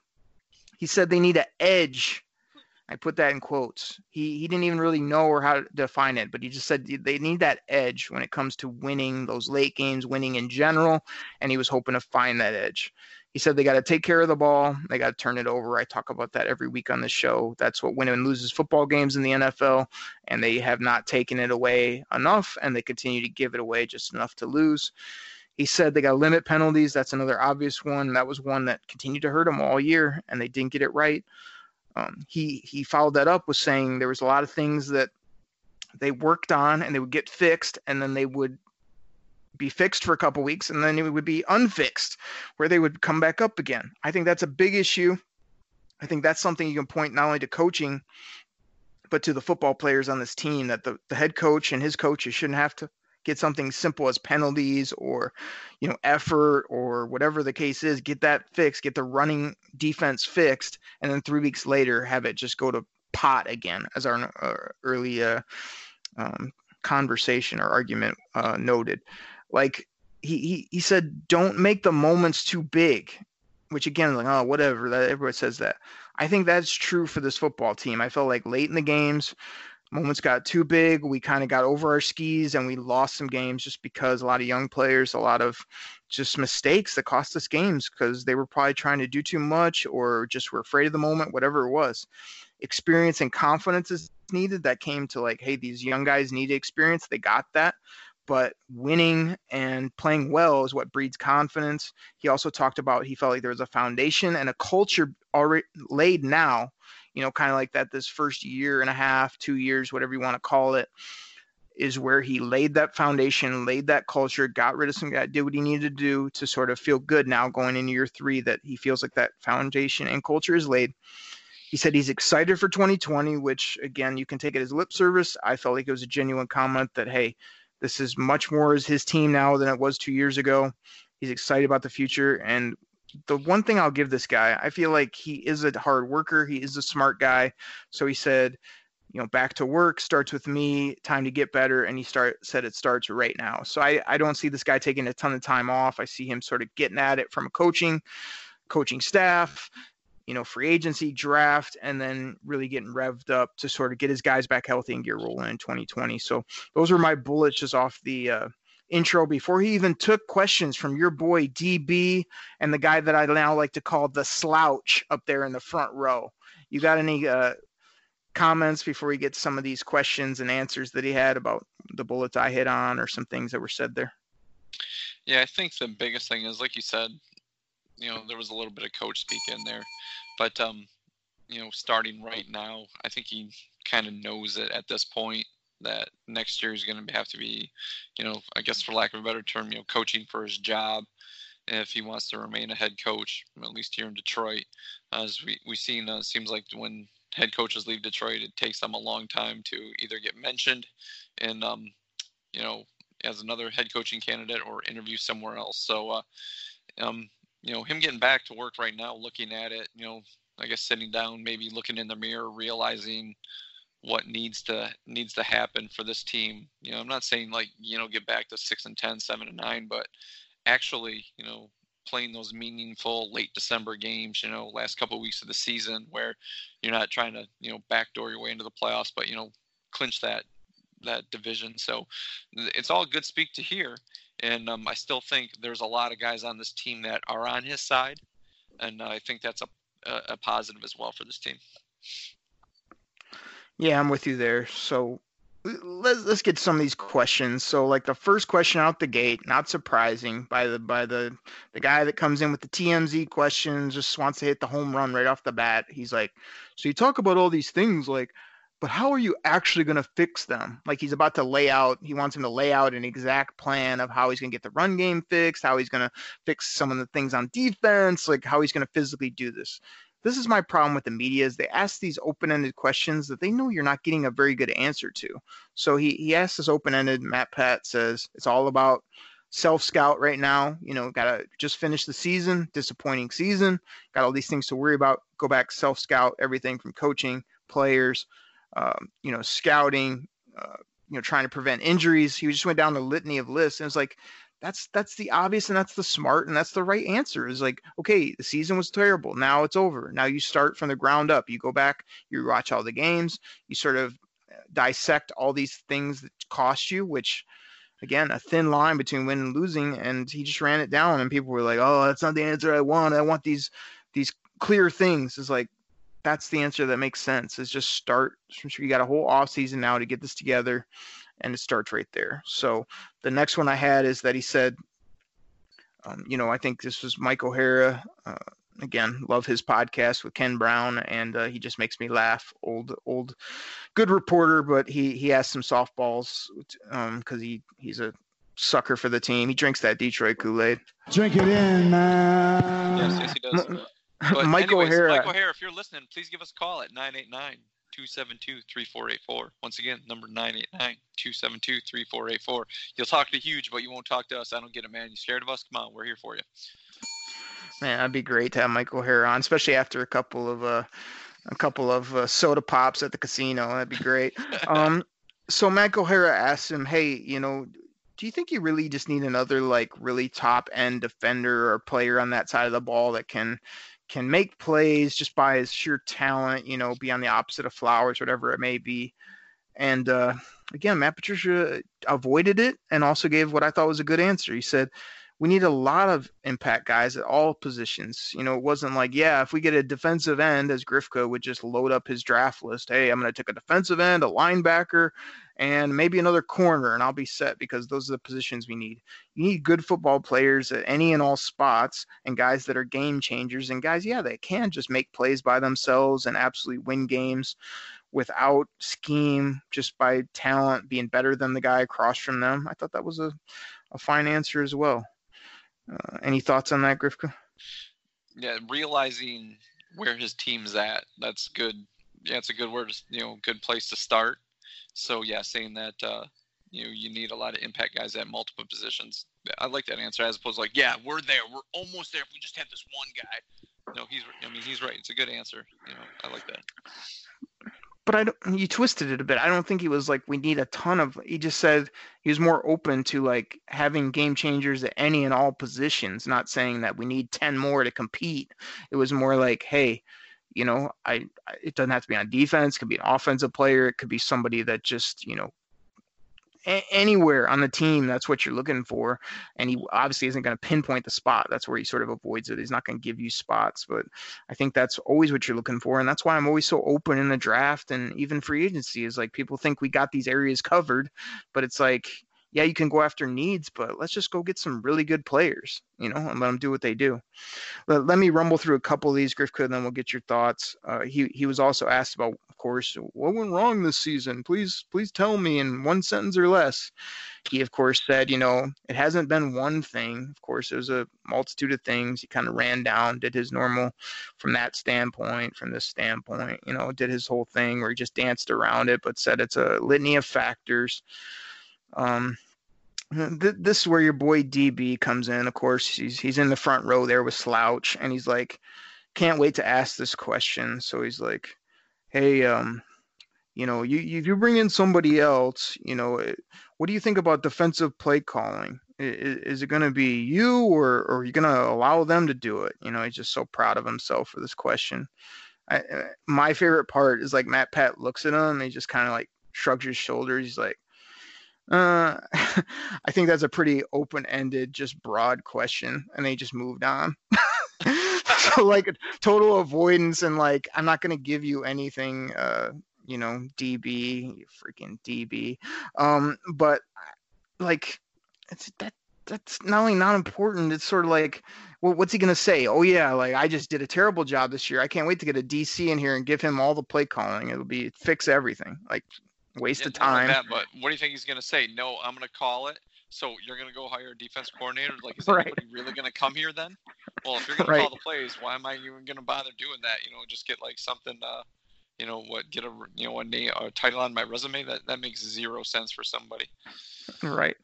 He said they need an edge. I put that in quotes. He he didn't even really know or how to define it, but he just said they need that edge when it comes to winning those late games, winning in general, and he was hoping to find that edge. He said they got to take care of the ball. They got to turn it over. I talk about that every week on the show. That's what win and loses football games in the NFL, and they have not taken it away enough, and they continue to give it away just enough to lose. He said they got to limit penalties. That's another obvious one. That was one that continued to hurt them all year, and they didn't get it right. Um, he he followed that up with saying there was a lot of things that they worked on and they would get fixed, and then they would be fixed for a couple weeks, and then it would be unfixed, where they would come back up again. I think that's a big issue. I think that's something you can point not only to coaching, but to the football players on this team that the, the head coach and his coaches shouldn't have to get something simple as penalties or you know effort or whatever the case is get that fixed get the running defense fixed and then three weeks later have it just go to pot again as our uh, early uh, um, conversation or argument uh, noted like he, he he said don't make the moments too big which again like oh whatever that everyone says that i think that's true for this football team i felt like late in the games moments got too big. We kind of got over our skis and we lost some games just because a lot of young players, a lot of just mistakes that cost us games because they were probably trying to do too much or just were afraid of the moment, whatever it was. Experience and confidence is needed. That came to like, hey, these young guys need experience. They got that. But winning and playing well is what breeds confidence. He also talked about he felt like there was a foundation and a culture already laid now you know, kind of like that this first year and a half, two years, whatever you want to call it, is where he laid that foundation, laid that culture, got rid of some guy, did what he needed to do to sort of feel good now going into year three that he feels like that foundation and culture is laid. He said he's excited for 2020, which again, you can take it as lip service. I felt like it was a genuine comment that, hey, this is much more as his team now than it was two years ago. He's excited about the future. And the one thing I'll give this guy, I feel like he is a hard worker. He is a smart guy. So he said, you know, back to work starts with me, time to get better. And he start said it starts right now. So I, I don't see this guy taking a ton of time off. I see him sort of getting at it from a coaching, coaching staff, you know, free agency draft, and then really getting revved up to sort of get his guys back healthy and get rolling in 2020. So those were my bullets just off the uh, intro before he even took questions from your boy DB and the guy that I now like to call the slouch up there in the front row. You got any uh, comments before we get to some of these questions and answers that he had about the bullets I hit on or some things that were said there? Yeah, I think the biggest thing is, like you said, you know, there was a little bit of coach speak in there, but um, you know, starting right now, I think he kind of knows it at this point that next year is going to have to be, you know, I guess for lack of a better term, you know, coaching for his job if he wants to remain a head coach, at least here in Detroit. As we we seen, uh, seems like when head coaches leave Detroit, it takes them a long time to either get mentioned and, um, you know, as another head coaching candidate or interview somewhere else. So, uh, um, you know, him getting back to work right now, looking at it, you know, I guess sitting down, maybe looking in the mirror, realizing what needs to needs to happen for this team. You know, I'm not saying like you know get back to six and ten, seven and nine, but actually, you know, playing those meaningful late December games. You know, last couple of weeks of the season where you're not trying to you know backdoor your way into the playoffs, but you know clinch that that division. So it's all good speak to hear. And um, I still think there's a lot of guys on this team that are on his side, and I think that's a, a, a positive as well for this team. Yeah, I'm with you there. So let's let's get some of these questions. So like the first question out the gate, not surprising by the by the the guy that comes in with the TMZ questions, just wants to hit the home run right off the bat. He's like, so you talk about all these things like but how are you actually going to fix them? Like he's about to lay out, he wants him to lay out an exact plan of how he's going to get the run game fixed, how he's going to fix some of the things on defense, like how he's going to physically do this this is my problem with the media is they ask these open-ended questions that they know you're not getting a very good answer to. So he he asks this open-ended. Matt Pat says it's all about self scout right now. You know, got to just finish the season, disappointing season, got all these things to worry about. Go back, self scout everything from coaching, players, um, you know, scouting, uh, you know trying to prevent injuries. He just went down the litany of lists, and it's like that's that's the obvious and that's the smart and that's the right answer. Is like okay, the season was terrible. Now it's over. Now you start from the ground up. You go back. You watch all the games. You sort of uh, dissect all these things that cost you, which again a thin line between winning and losing and he just ran it down and people were like oh that's not the answer i want i want these these clear things It's like that's the answer that makes sense is just start you got a whole off season now to get this together and it starts right there. So the next one i had is that he said um, you know i think this was mike o'hara uh, again love his podcast with ken brown and uh, he just makes me laugh. Old old good reporter but he he has some softballs because um, he he's a sucker for the team. He drinks that detroit kool-aid. Drink it in man. Yes yes he does *laughs* but Mike anyways, O'Hara. Mike O'Hara, if you're listening, please give us a call at 989 272 3484. Once again, number 989 272 3484. You'll talk to Huge, but you won't talk to us. I don't get it, man. You scared of us? Come on, we're here for you. Man, that'd be great to have Mike O'Hara on, especially after a couple of uh, a couple of uh, soda pops at the casino. That'd be great. *laughs* um, so Mike O'Hara asked him, "Hey, you know, do you think you really just need another like really top end defender or player on that side of the ball that can can make plays just by his sheer talent, you know, be on the opposite of Flowers, whatever it may be. And uh, again, Matt Patricia avoided it and also gave what I thought was a good answer. He said, we need a lot of impact guys at all positions. You know, it wasn't like, yeah, if we get a defensive end, as Grifka would just load up his draft list. Hey, I'm going to take a defensive end, a linebacker, and maybe another corner, and I'll be set because those are the positions we need. You need good football players at any and all spots, and guys that are game changers, and guys, yeah, they can just make plays by themselves and absolutely win games without scheme, just by talent, being better than the guy across from them. I thought that was a, a fine answer as well. Uh, any thoughts on that, Grifka? Yeah, realizing where his team's at. That's good. Yeah, it's a good word. You know, good place to start. So yeah, saying that uh, you know you need a lot of impact guys at multiple positions. I like that answer as opposed to like, yeah, we're there, we're almost there. If we just have this one guy. No, he's. I mean, he's right. It's a good answer. You know, I like that. But I don't. You twisted it a bit. I don't think he was like we need a ton of. He just said he was more open to like having game changers at any and all positions. Not saying that we need ten more to compete. It was more like, hey, you know, I, I it doesn't have to be on defense. It could be an offensive player. It could be somebody that just you know a- anywhere on the team that's what you're looking for and he obviously isn't going to pinpoint the spot that's where he sort of avoids it he's not going to give you spots but i think that's always what you're looking for and that's why i'm always so open in the draft and even free agency is like people think we got these areas covered but it's like yeah, you can go after needs, but let's just go get some really good players, you know, and let them do what they do. Let, let me rumble through a couple of these, Grifka, and then we'll get your thoughts. Uh, he he was also asked about, of course, what went wrong this season? Please please tell me in one sentence or less. He of course said, you know, it hasn't been one thing. Of course, there's a multitude of things. He kind of ran down, did his normal from that standpoint, from this standpoint, you know, did his whole thing where he just danced around it, but said it's a litany of factors. Um, th- this is where your boy DB comes in. Of course, he's he's in the front row there with Slouch, and he's like, can't wait to ask this question. So he's like, hey, um, you know, you you, you bring in somebody else, you know, eh, what do you think about defensive play calling? Is, is it going to be you, or, or are you going to allow them to do it? You know, he's just so proud of himself for this question. I, eh, my favorite part is like Matt Pat looks at him and he just kind of like shrugs his shoulders. He's like, uh, *laughs* I think that's a pretty open-ended, just broad question, and they just moved on. *laughs* so like total avoidance and like I'm not gonna give you anything. Uh, you know, DB, you freaking DB. Um, but like it's that that's not only not important. It's sort of like, well, what's he gonna say? Oh yeah, like I just did a terrible job this year. I can't wait to get a DC in here and give him all the play calling. It'll be fix everything. Like waste Yeah, of time. that, but what do you think he's going to say? No, I'm going to call it. So you're going to go hire a defense coordinator? Like, is *laughs* Right. anybody really going to come here then? Well, if you're going *laughs* to Right. call the plays, why am I even going to bother doing that? You know, just get like something. Uh, you know what? Get a you know a name, a title on my resume. That that makes zero sense for somebody. right.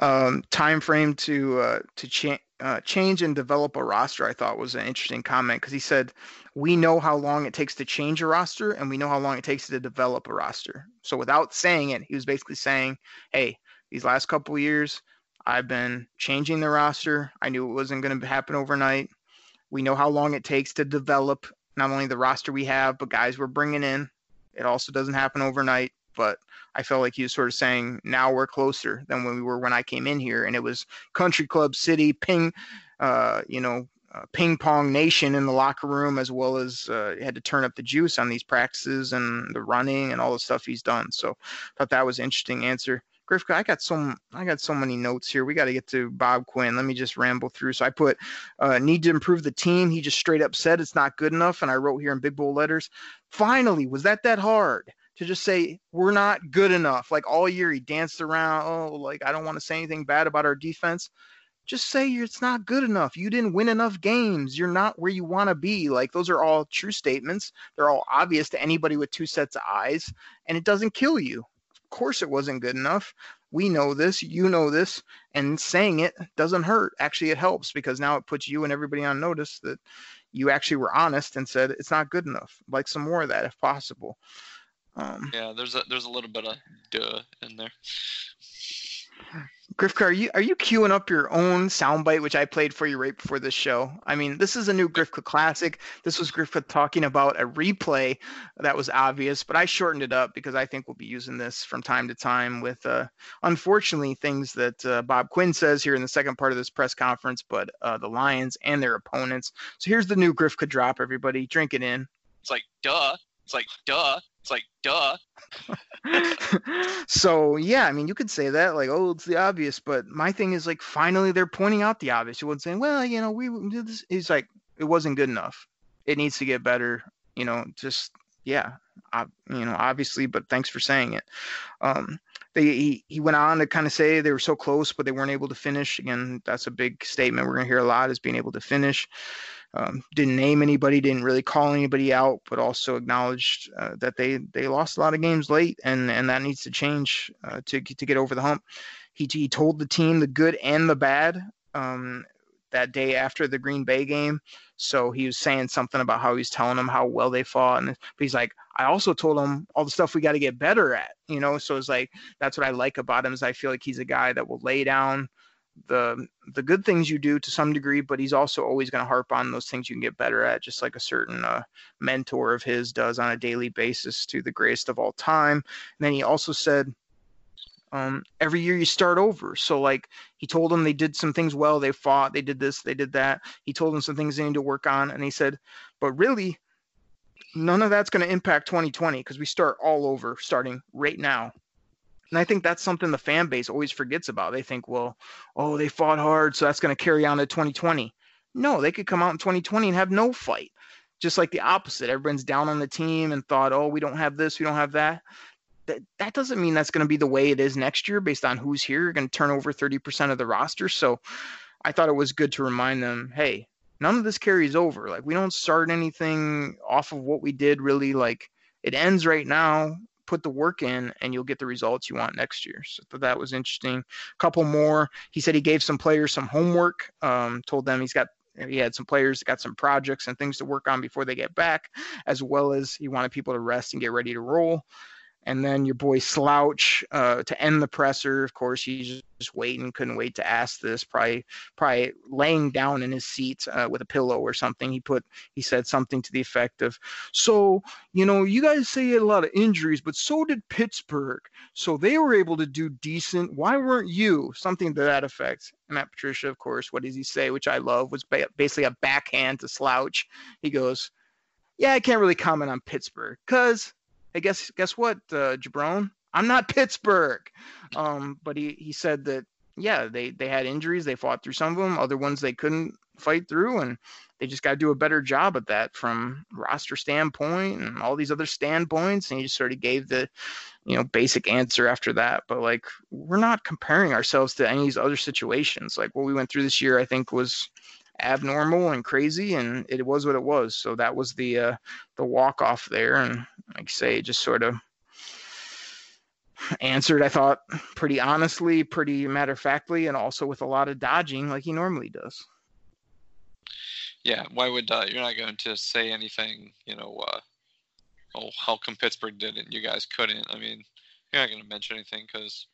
Um, time frame to uh, to cha- uh, change and develop a roster, I thought was an interesting comment because he said, We know how long it takes to change a roster and we know how long it takes to develop a roster. So without saying it, he was basically saying, Hey, these last couple years, I've been changing the roster. I knew it wasn't going to happen overnight. We know how long it takes to develop not only the roster we have, but guys we're bringing in. It also doesn't happen overnight, but I felt like he was sort of saying, now we're closer than when we were when I came in here, and it was country club city ping, uh, you know, uh, ping pong nation in the locker room, as well as uh, had to turn up the juice on these practices and the running and all the stuff he's done. So, thought that was an interesting answer. Grifka, I got so I got so many notes here. We got to get to Bob Quinn. Let me just ramble through. So I put uh, need to improve the team. He just straight up said it's not good enough, and I wrote here in big bold letters. Finally, was that that hard? to just say we're not good enough. Like all year he danced around, oh, like I don't want to say anything bad about our defense. Just say it's not good enough. You didn't win enough games. You're not where you want to be. Like those are all true statements. They're all obvious to anybody with two sets of eyes, and it doesn't kill you. Course it wasn't good enough. We know this, you know this, and saying it doesn't hurt. Actually, it helps because now it puts you and everybody on notice that you actually were honest and said it's not good enough. Like some more of that if possible. Um, yeah, there's a there's a little bit of duh in there. Grifka, are you are you queuing up your own soundbite, which I played for you right before this show? I mean, this is a new Grifka classic. This was Grifka talking about a replay that was obvious, but I shortened it up because I think we'll be using this from time to time with, uh, unfortunately, things that uh, Bob Quinn says here in the second part of this press conference, but uh, the Lions and their opponents. So here's the new Grifka drop, everybody. Drink it in. It's like, duh. It's like, duh. It's like, duh. so yeah, I mean, you could say that, like, oh, it's the obvious, but my thing is like, finally, they're pointing out the obvious. You wouldn't say, well, you know, we did this. He's like, it wasn't good enough. It needs to get better. You know, just yeah, I, you know, obviously, but thanks for saying it. Um, they he, he went on to kind of say they were so close, but they weren't able to finish. Again, that's a big statement we're gonna hear a lot is being able to finish. Um, didn't name anybody, didn't really call anybody out, but also acknowledged uh, that they they lost a lot of games late, and and that needs to change uh, to to get over the hump. He he told the team the good and the bad um, that day after the Green Bay game. So he was saying something about how he's telling them how well they fought, and he's like, I also told him all the stuff we got to get better at, you know. So it's like that's what I like about him is I feel like he's a guy that will lay down the the good things you do to some degree, but he's also always going to harp on those things you can get better at, just like a certain uh, mentor of his does on a daily basis to the greatest of all time. And then he also said, um, every year you start over. So like he told them they did some things well, they fought, they did this, they did that. He told them some things they need to work on, and he said, but really, none of that's going to impact 2020 because we start all over starting right now. And I think that's something the fan base always forgets about. They think, well, oh, they fought hard, so that's going to carry on to 2020. No, they could come out in 2020 and have no fight. Just like the opposite. Everyone's down on the team and thought, oh, we don't have this, we don't have that. That, that doesn't mean that's going to be the way it is next year based on who's here. You're going to turn over 30% of the roster. So I thought it was good to remind them, hey, none of this carries over. Like we don't start anything off of what we did really. Like it ends right now put the work in and you'll get the results you want next year. So that was interesting. A couple more. He said he gave some players some homework, um, told them he's got he had some players got some projects and things to work on before they get back, as well as he wanted people to rest and get ready to roll. And then your boy Slouch uh, to end the presser. Of course, he's just waiting, couldn't wait to ask this. Probably, probably laying down in his seat uh, with a pillow or something. He put, he said something to the effect of, "So, you know, you guys say a lot of injuries, but so did Pittsburgh. So they were able to do decent. Why weren't you?" Something to that effect. And Matt Patricia, of course, what does he say? Which I love was basically a backhand to Slouch. He goes, "Yeah, I can't really comment on Pittsburgh because." Hey, guess guess what, uh, Jabron? I'm not *laughs* Pittsburgh. Um, but he, he said that yeah, they they had injuries, they fought through some of them, other ones they couldn't fight through, and they just got to do a better job at that from roster standpoint and all these other standpoints. And he just sort of gave the you know basic answer after that. But like we're not comparing ourselves to any of these other situations. Like what we went through this year, I think was abnormal and crazy, and it was what it was. So that was the uh, the walk off there, and like I say, just sort of answered, I thought, pretty honestly, pretty matter of factly, and also with a lot of dodging like he normally does. Yeah, why would uh, you're not going to say anything? You know, uh, oh, how come Pittsburgh did it? and You guys couldn't. I mean, you're not going to mention anything because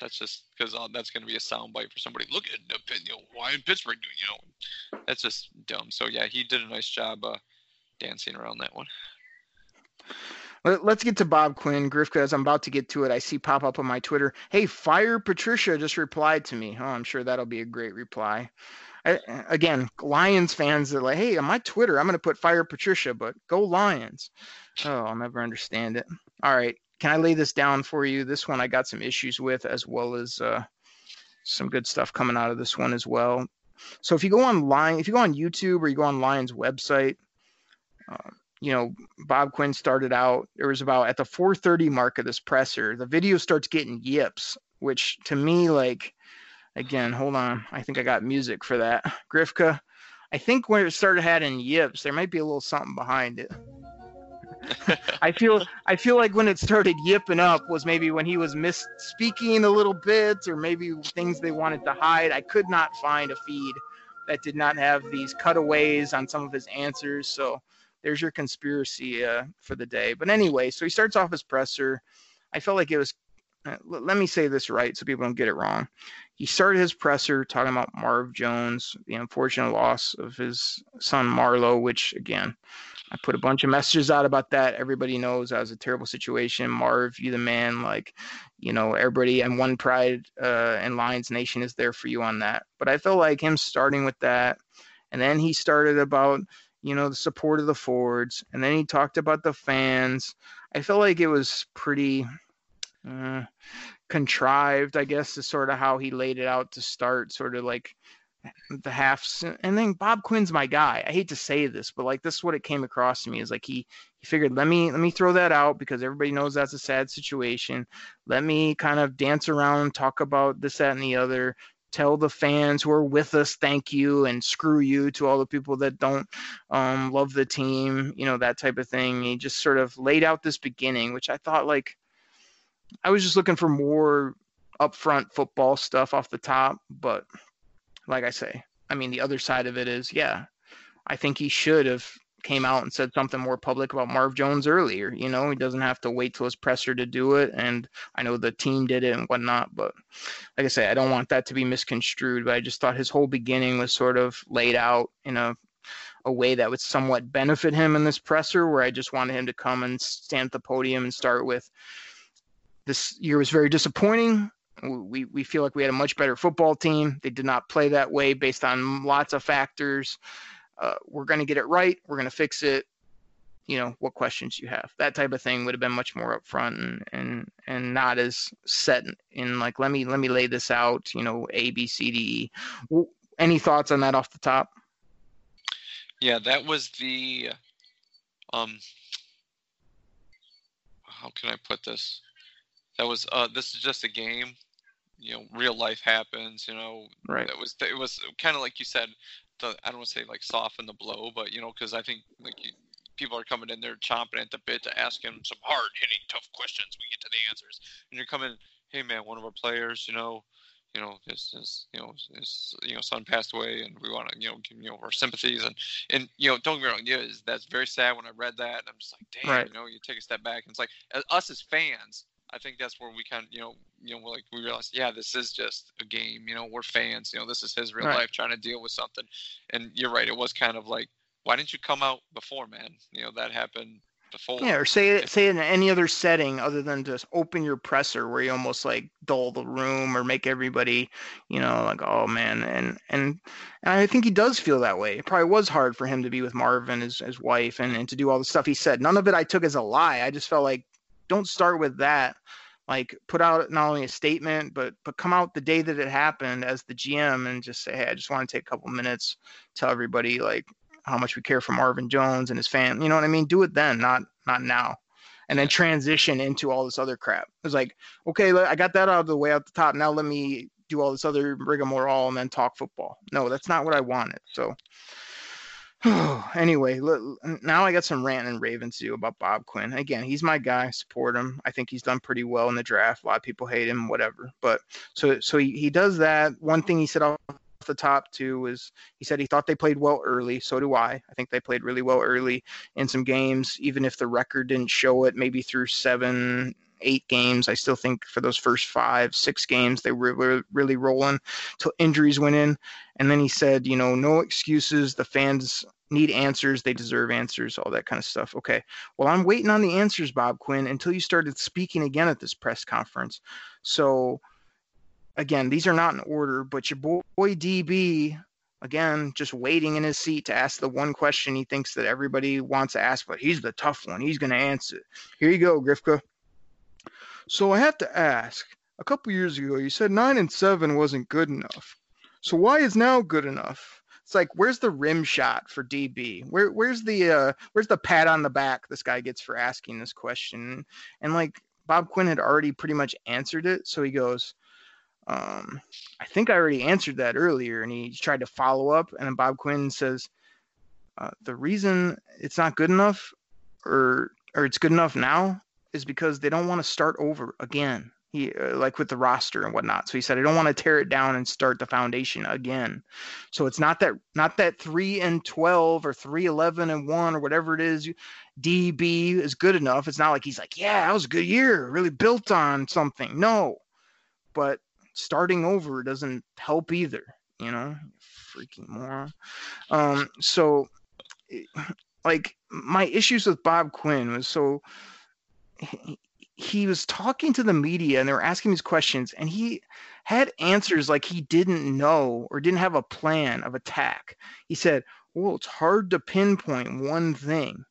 that's just because uh, that's going to be a soundbite for somebody. Look at you know, why in Pittsburgh doing you know that's just dumb. So yeah, he did a nice job uh, dancing around that one. Let- Let's get to Bob Quinn, Grifka. As I'm about to get to it, I see pop up on my Twitter. Hey, fire Patricia just replied to me. Oh, I'm sure that'll be a great reply. I, again, Lions fans are like, hey, on my Twitter, I'm going to put fire Patricia, but go Lions. Oh, I'll never understand it. All right, can I lay this down for you? This one I got some issues with, as well as uh, some good stuff coming out of this one as well. So if you go online, if you go on YouTube or you go on Lions website, um, you know, Bob Quinn started out. It was about at the 4:30 mark of this presser, the video starts getting yips, which to me, like, again, hold on, I think I got music for that. Grifka, I think when it started having yips, there might be a little something behind it. *laughs* I feel I feel like when it started yipping up was maybe when he was misspeaking a little bit, or maybe things they wanted to hide. I could not find a feed that did not have these cutaways on some of his answers. So there's your conspiracy uh, for the day. But anyway, so he starts off his presser. I felt like it was. Uh, let me say this right so people don't get it wrong. He started his presser talking about Marv Jones, the unfortunate loss of his son Marlo, which again, I put a bunch of messages out about that. Everybody knows that was a terrible situation. Marv, you the man. Like, you know, everybody and One Pride uh, and Lions Nation is there for you on that. But I felt like him starting with that, and then he started about you know the support of the Fords, and then he talked about the fans. I felt like it was pretty uh, contrived, I guess, is sort of how he laid it out to start, sort of like the halves. And then Bob Quinn's my guy. I hate to say this, but like this is what it came across to me is like he he figured let me let me throw that out because everybody knows that's a sad situation. Let me kind of dance around, talk about this, that, and the other. Tell the fans who are with us thank you and screw you to all the people that don't um, love the team, you know, that type of thing. He just sort of laid out this beginning, which I thought like I was just looking for more upfront football stuff off the top, but like I say, I mean the other side of it is, yeah, I think he should have came out and said something more public about Marv Jones earlier. You know, he doesn't have to wait till his presser to do it. And I know the team did it and whatnot, but like I say, I don't want that to be misconstrued. But I just thought his whole beginning was sort of laid out in a a way that would somewhat benefit him in this presser, where I just wanted him to come and stand at the podium and start with this year was very disappointing. We, we feel like we had a much better football team. They did not play that way based on lots of factors. Uh, we're going to get it right. We're going to fix it. You know, what questions you have. That type of thing would have been much more upfront and, and, and not as set in like, let me, let me lay this out, you know, A, B, C, D, E. Any thoughts on that off the top? Yeah, that was the um how can I put this? That was uh this is just a game. You know, real life happens, you know. Right. That was it was kind of like you said, the I don't want to say like soften the blow, but you know, cuz I think like you, people are coming in there chomping at the bit to ask him some hard hitting tough questions. We get to the answers. And you're coming, "Hey man, one of our players, you know, you know, his, his you know, his, you know, son passed away, and we want to, you know, give you know our sympathies, and and you know, don't get me wrong, yeah, that's very sad when I read that, and I'm just like, damn, Right. you know, you take a step back, and it's like us as fans, I think that's where we kind of, you know, you know, like we realized, yeah, this is just a game, you know, we're fans, you know, this is his real Right. life trying to deal with something, and you're right, it was kind of like, why didn't you come out before, man? You know, that happened before. Yeah, or say it say it in any other setting other than just open your presser where you almost like dull the room or make everybody, you know, like oh man, and and and I think he does feel that way. It probably was hard for him to be with Marvin, his his wife, and and to do all the stuff he said. None of it I took as a lie. I just felt like don't start with that. Like put out not only a statement, but but come out the day that it happened as the GM and just say, hey, I just want to take a couple minutes, tell everybody like how much we care for Marvin Jones and his family. You know what I mean? Do it then, not not now. And then transition into all this other crap. It's like, okay, I got that out of the way at the top. Now let me do all this other rigmarole and then talk football. No, that's not what I wanted. So *sighs* anyway, look, now I got some ranting and raving to do about Bob Quinn. Again, he's my guy. Support him. I think he's done pretty well in the draft. A lot of people hate him, whatever. But so so he, he does that. One thing he said off the top too was he said he thought they played well early. So do I. I think they played really well early in some games, even if the record didn't show it. Maybe through seven, eight games. I still think for those first five, six games, they were, really rolling till injuries went in. And then he said, you know, no excuses. The fans need answers. They deserve answers, all that kind of stuff. Okay. Well, I'm waiting on the answers, Bob Quinn, until you started speaking again at this press conference. So, again, these are not in order, but your boy DB, again, just waiting in his seat to ask the one question he thinks that everybody wants to ask, but he's the tough one. He's going to answer. Here you go, Grifka. So I have to ask. A couple years ago, you said nine and seven wasn't good enough. So why is now good enough? It's like, where's the rim shot for DB? Where, where's the, uh, where's the pat on the back this guy gets for asking this question? And like Bob Quinn had already pretty much answered it, so he goes, um, I think I already answered that earlier, and he tried to follow up, and then Bob Quinn says, uh, the reason it's not good enough, or or it's good enough now, is because they don't want to start over again. He uh, like with the roster and whatnot. So he said, I don't want to tear it down and start the foundation again. So it's not that not that three and twelve or three eleven and one or whatever it is. DB is good enough. It's not like he's like, yeah, that was a good year, really built on something. No, but starting over doesn't help either. You know, freaking moron. Um, so like my issues with Bob Quinn was so he, was talking to the media and they were asking these questions and he had answers like he didn't know or didn't have a plan of attack. He said, Well, it's hard to pinpoint one thing.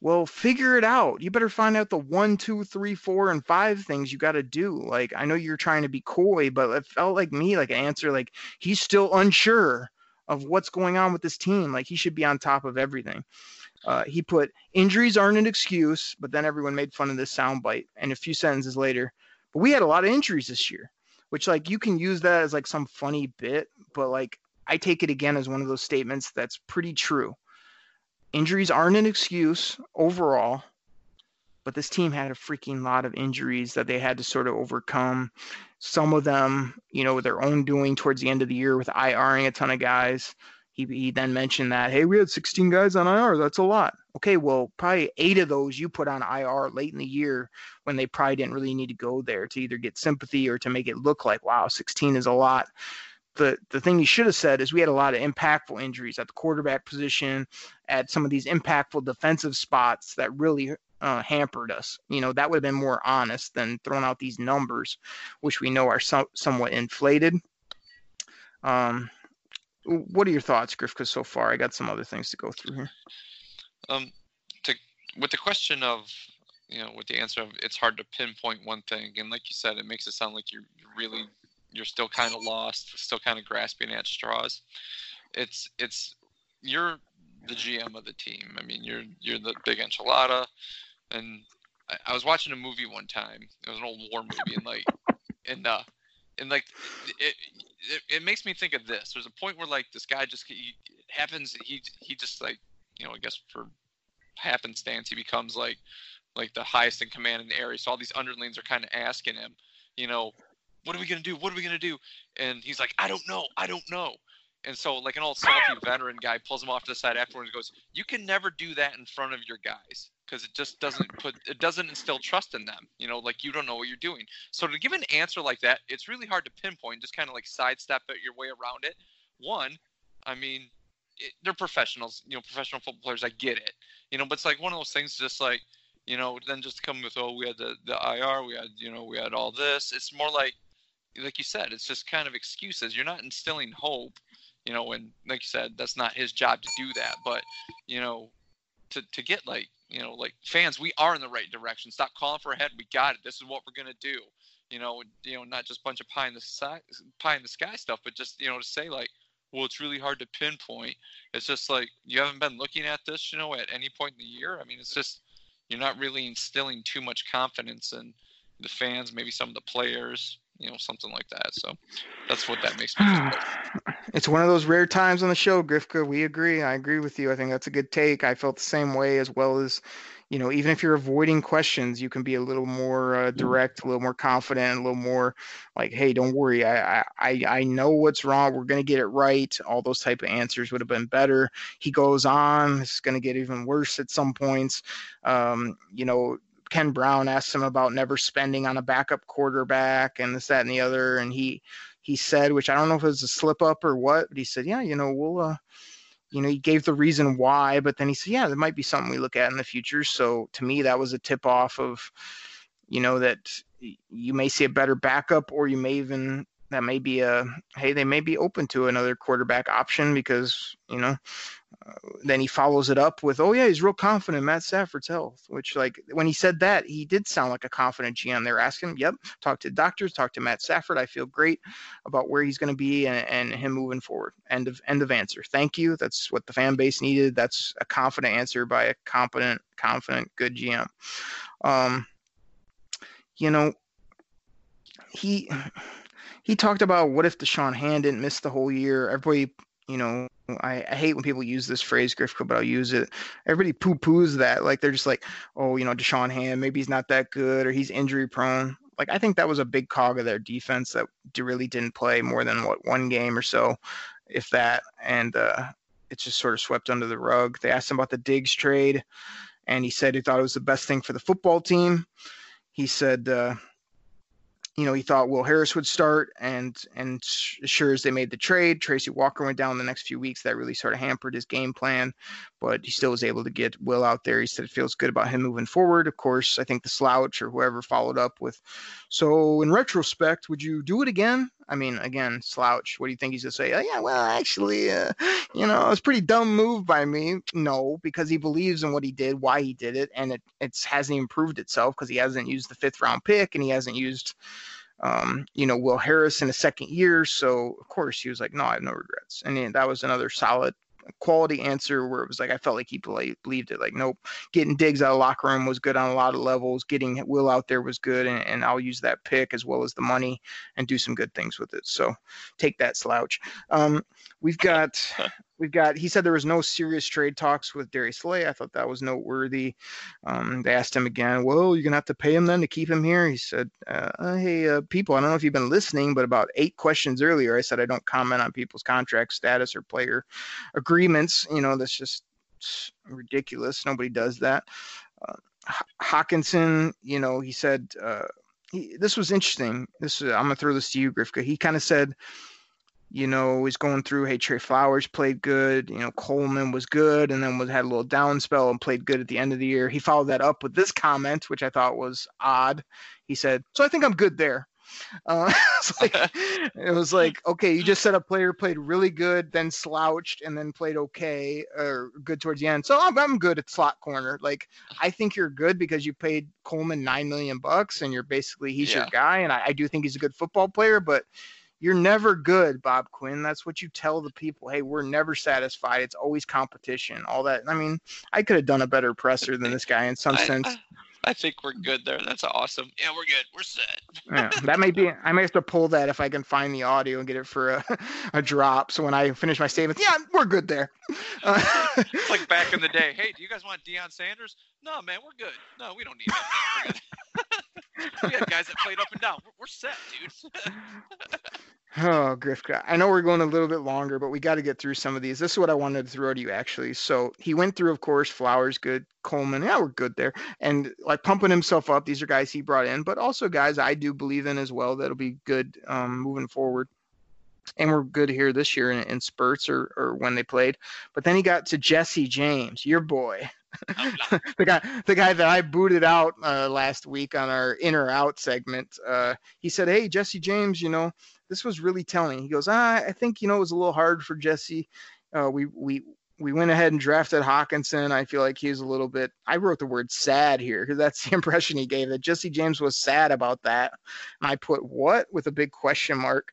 Well, figure it out. You better find out the one, two, three, four, and five things you got to do. Like, I know you're trying to be coy, but it felt like me, like an answer, like he's still unsure of what's going on with this team. Like, he should be on top of everything. Uh, he put injuries aren't an excuse, but then everyone made fun of this soundbite. And a few sentences later, but we had a lot of injuries this year, which like you can use that as like some funny bit, but like I take it again as one of those statements that's pretty true. Injuries aren't an excuse overall, but this team had a freaking lot of injuries that they had to sort of overcome. Some of them, you know, their own doing towards the end of the year with IRing a ton of guys. He, he then mentioned that, hey, we had 16 guys on IR. That's a lot. Okay, well, probably eight of those you put on IR late in the year when they probably didn't really need to go there to either get sympathy or to make it look like, wow, 16 is a lot. The, the thing you should have said is we had a lot of impactful injuries at the quarterback position, at some of these impactful defensive spots that really uh, hampered us. You know, that would have been more honest than throwing out these numbers, which we know are so, somewhat inflated. Um, what are your thoughts, Griff? Because so far I got some other things to go through here. Um, to with the question of you know with the answer of it's hard to pinpoint one thing, and like you said, it makes it sound like you're really you're still kind of lost, still kind of grasping at straws. It's it's you're the GM of the team. I mean, you're you're the big enchilada, and I, I was watching a movie one time. It was an old war movie, and like, and uh, and like it, it, it makes me think of this. There's a point where like this guy just he happens he he just like you know I guess for happenstance he becomes like like the highest in command in the area. So all these underlings are kind of asking him, you know, what are we gonna do? What are we gonna do? And he's like, I don't know, I don't know. And so like an old salty veteran guy pulls him off to the side afterwards and goes, You can never do that in front of your guys because it just doesn't put it doesn't instill trust in them. You know, like you don't know what you're doing. So to give an answer like that, it's really hard to pinpoint. Just kind of like sidestep it your way around it. One, I mean, it, they're professionals. You know, professional football players. I get it. You know, but it's like one of those things. Just like you know, then just come with oh, we had the the IR, we had you know, we had all this. It's more like like you said, it's just kind of excuses. You're not instilling hope. You know, and like you said, that's not his job to do that. But you know, to to get like you know, like fans, we are in the right direction. Stop calling for a head. We got it. This is what we're gonna do. You know, you know, not just bunch of pie in the sky, pie in the sky stuff, but just you know, to say like, well, it's really hard to pinpoint. It's just like you haven't been looking at this, you know, at any point in the year. I mean, it's just you're not really instilling too much confidence in the fans, maybe some of the players. You know, something like that. So that's what that makes me. *sighs* it's one of those rare times on the show, Grifka. We agree. I agree with you. I think that's a good take. I felt the same way as well as, you know, even if you're avoiding questions, you can be a little more uh, direct, a little more confident, a little more like, "Hey, don't worry. I I I know what's wrong. We're gonna get it right." All those type of answers would have been better. He goes on. It's gonna get even worse at some points. Um, you know, Ken Brown asked him about never spending on a backup quarterback and this, that, and the other, and he he said, which I don't know if it was a slip up or what, but he said, "Yeah, you know, we'll." Uh, you know, he gave the reason why, but then he said, "Yeah, there might be something we look at in the future." So to me, that was a tip off of, you know, that you may see a better backup, or you may even that may be a hey, they may be open to another quarterback option because you know uh, then he follows it up with, "Oh yeah, he's real confident Matt Stafford's health." Which, like, when he said that, he did sound like a confident GM. They were asking "Yep, talk to doctors, talk to Matt Stafford. I feel great about where he's going to be and, and him moving forward." End of end of answer. Thank you. That's what the fan base needed. That's a confident answer by a competent, confident, good GM. Um, you know, he he talked about what if Da'Shawn Hand didn't miss the whole year. Everybody, you know, I, I hate when people use this phrase, Griff, but I'll use it. Everybody poo poos that. Like they're just like, oh, you know, Da'Shawn Hand, maybe he's not that good or he's injury prone. Like I think that was a big cog of their defense that really didn't play more than what one game or so, if that. And uh, it's just sort of swept under the rug. They asked him about the Diggs trade, and he said he thought it was the best thing for the football team. He said, uh, you know, he thought Will Harris would start, and and sure as they made the trade, Tracy Walker went down the next few weeks. That really sort of hampered his game plan, but he still was able to get Will out there. He said it feels good about him moving forward. Of course, I think the slouch or whoever followed up with, so in retrospect, would you do it again? I mean, again, slouch. What do you think he's gonna say? Oh, yeah, well, actually, uh, you know, it was pretty dumb move by me. No, because he believes in what he did, why he did it, and it it's hasn't improved itself because he hasn't used the fifth round pick and he hasn't used, um, you know, Will Harris in a second year. So of course he was like, no, I have no regrets, and that was another solid quality answer where it was like I felt like he believed it. Like, nope, getting Diggs out of locker room was good on a lot of levels. Getting Will out there was good, and, and I'll use that pick as well as the money and do some good things with it. So take that slouch. Um, we've got *laughs* we've got he said there was no serious trade talks with Darius Slay. I thought that was noteworthy. Um, they asked him again, well, you're gonna have to pay him then to keep him here. He said, uh, hey, uh, people, I don't know if you've been listening, but about eight questions earlier, I said I don't comment on people's contract status or player agreements. You know, that's just ridiculous. Nobody does that. Uh, Hockenson, you know, he said uh, he, this was interesting. This I'm gonna throw this to you, Grifka. He kind of said you know, he's going through, hey, Trey Flowers played good. You know, Coleman was good and then was had a little down spell and played good at the end of the year. He followed that up with this comment, which I thought was odd. He said, So I think I'm good there. *laughs* Uh, like, *laughs* it was like, okay, you just said a player played really good, then slouched, and then played okay or good towards the end. So I'm, I'm good at slot corner. Like, I think you're good because you paid Coleman nine million bucks, and you're basically he's Yeah. your guy, and I, I do think he's a good football player, but you're never good, Bob Quinn. That's what you tell the people. Hey, we're never satisfied. It's always competition. All that. I mean, I could have done a better presser than this guy in some I, sense. I, I think we're good there. That's awesome. Yeah, we're good. We're set. yeah, that may be. I may have to pull that if I can find the audio and get it for a, a drop. So when I finish my statements, yeah, we're good there. Uh, It's *laughs* like back in the day. Hey, do you guys want Deion Sanders? No, man, we're good. No, we don't need that. *laughs* We're had guys that played up and down. We're, we're set, dude. *laughs* Oh, Grifka. I know we're going a little bit longer, but we got to get through some of these. This is what I wanted to throw to you, actually. So he went through, of course, Flowers, good. Coleman, yeah, we're good there. And like pumping himself up. These are guys he brought in, but also guys I do believe in as well that'll be good um, moving forward. And we're good here this year in, in spurts or, or when they played. But then he got to Jesse James, your boy. *laughs* the guy the guy that I booted out uh, last week on our in or out segment. Uh, he said, "Hey, Jesse James, you know, this was really telling." He goes, ah, "I think you know it was a little hard for Jesse. Uh, we we we went ahead and drafted Hockenson. I feel like he was a little bit. I wrote the word sad here because that's *laughs* the impression he gave that Jesse James was sad about that. And I put what with a big question mark.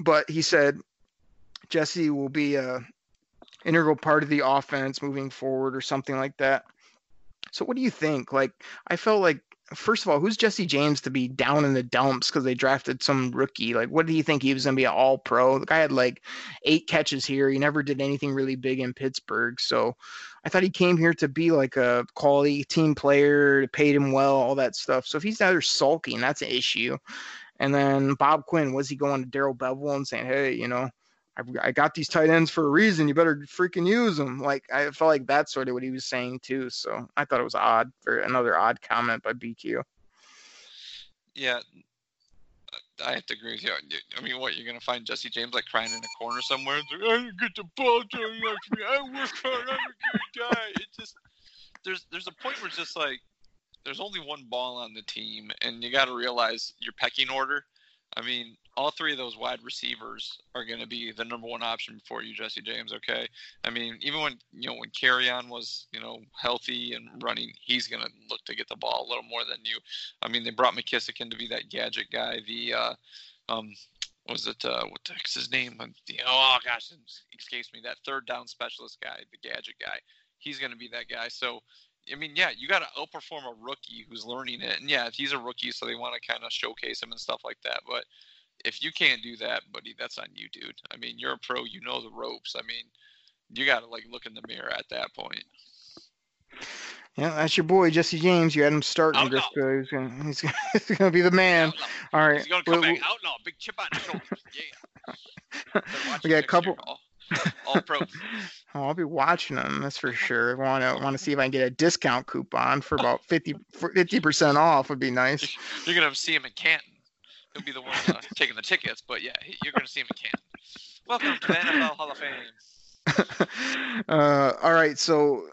But he said Jesse will be a integral part of the offense moving forward or something like that. So what do you think? Like I felt like first of all, who's Jesse James to be down in the dumps because they drafted some rookie? Like, what do you think he was going to be an all pro? The guy had like eight catches here. He never did anything really big in Pittsburgh. So I thought he came here to be like a quality team player, paid him well, all that stuff. So if he's out there sulking, that's an issue. And then Bob Quinn, was he going to Darrell Bevell and saying, hey, you know, I, I, got these tight ends for a reason. You better freaking use them. Like I felt like that's sort of what he was saying too. So I thought it was odd for another odd comment by BQ. Yeah, I have to agree with you. I mean, what you're gonna find Jesse James like crying in a corner somewhere? Like, oh, I didn't get the ball to me. I work hard. I'm a good guy. It just there's there's a point where it's just like there's only one ball on the team, and you got to realize your pecking order. I mean, all three of those wide receivers are going to be the number one option for you, Jesse James. Okay, I mean, even when you know when Kerryon was you know healthy and running, he's going to look to get the ball a little more than you. I mean, they brought McKissic in to be that gadget guy. The uh, um, was it uh, what the heck's his name? Oh gosh, escapes me. That third down specialist guy, the gadget guy. He's going to be that guy. So I mean, yeah, you got to outperform a rookie who's learning it. And yeah, he's a rookie, so they want to kind of showcase him and stuff like that. But if you can't do that, buddy, that's on you, dude. I mean, you're a pro. You know the ropes. I mean, you got to like look in the mirror at that point. Yeah, that's your boy Jesse James. You had him starting. Just, uh, he's gonna he's gonna, *laughs* he's gonna be the man. All right. He's gonna come well, back outlaw, big chip on his shoulders. *laughs* Yeah. we got a couple. *laughs* All oh, I'll be watching them. That's for sure. Want to want to see if I can get a discount coupon for about 50 percent off. Would be nice. You're gonna see him in Canton he'll be the one uh, *laughs* taking the tickets. But yeah, you're going to see him in Canton. Welcome to the NFL Hall of Fame. *laughs* uh, all right, so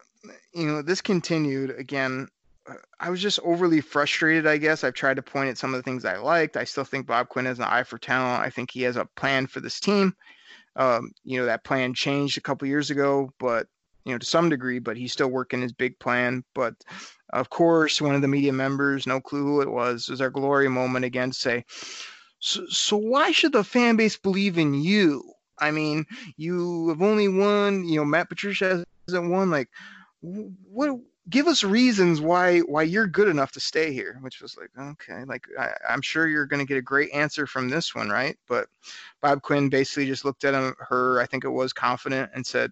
you know this continued again. I was just overly frustrated. I guess I've tried to point at some of the things I liked. I still think Bob Quinn has an eye for talent. I think he has a plan for this team. Um, you know that plan changed a couple years ago, but you know to some degree. But he's still working his big plan. But of course, one of the media members, no clue who it was, was our glory moment again to say, so, so why should the fan base believe in you? I mean, you have only won, you know, Matt Patricia hasn't won. Like, what? Give us reasons why why you're good enough to stay here. Which was like, okay, like I, I'm sure you're going to get a great answer from this one, right? But Bob Quinn basically just looked at him, her, I think it was confident, and said,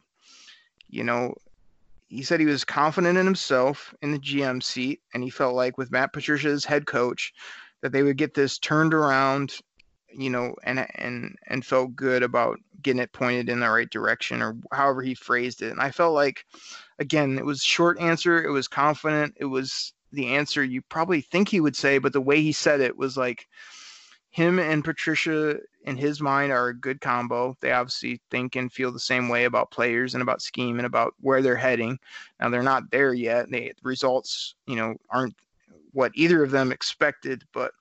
you know, he said he was confident in himself in the GM seat, and he felt like with Matt Patricia as head coach, that they would get this turned around, you know, and and and felt good about getting it pointed in the right direction, or however he phrased it. And I felt like, again, it was short answer. It was confident. It was the answer you probably think he would say, but the way he said it was like him and Patricia in his mind are a good combo. They obviously think and feel the same way about players and about scheme and about where they're heading. Now they're not there yet. They, the results, you know, aren't what either of them expected, but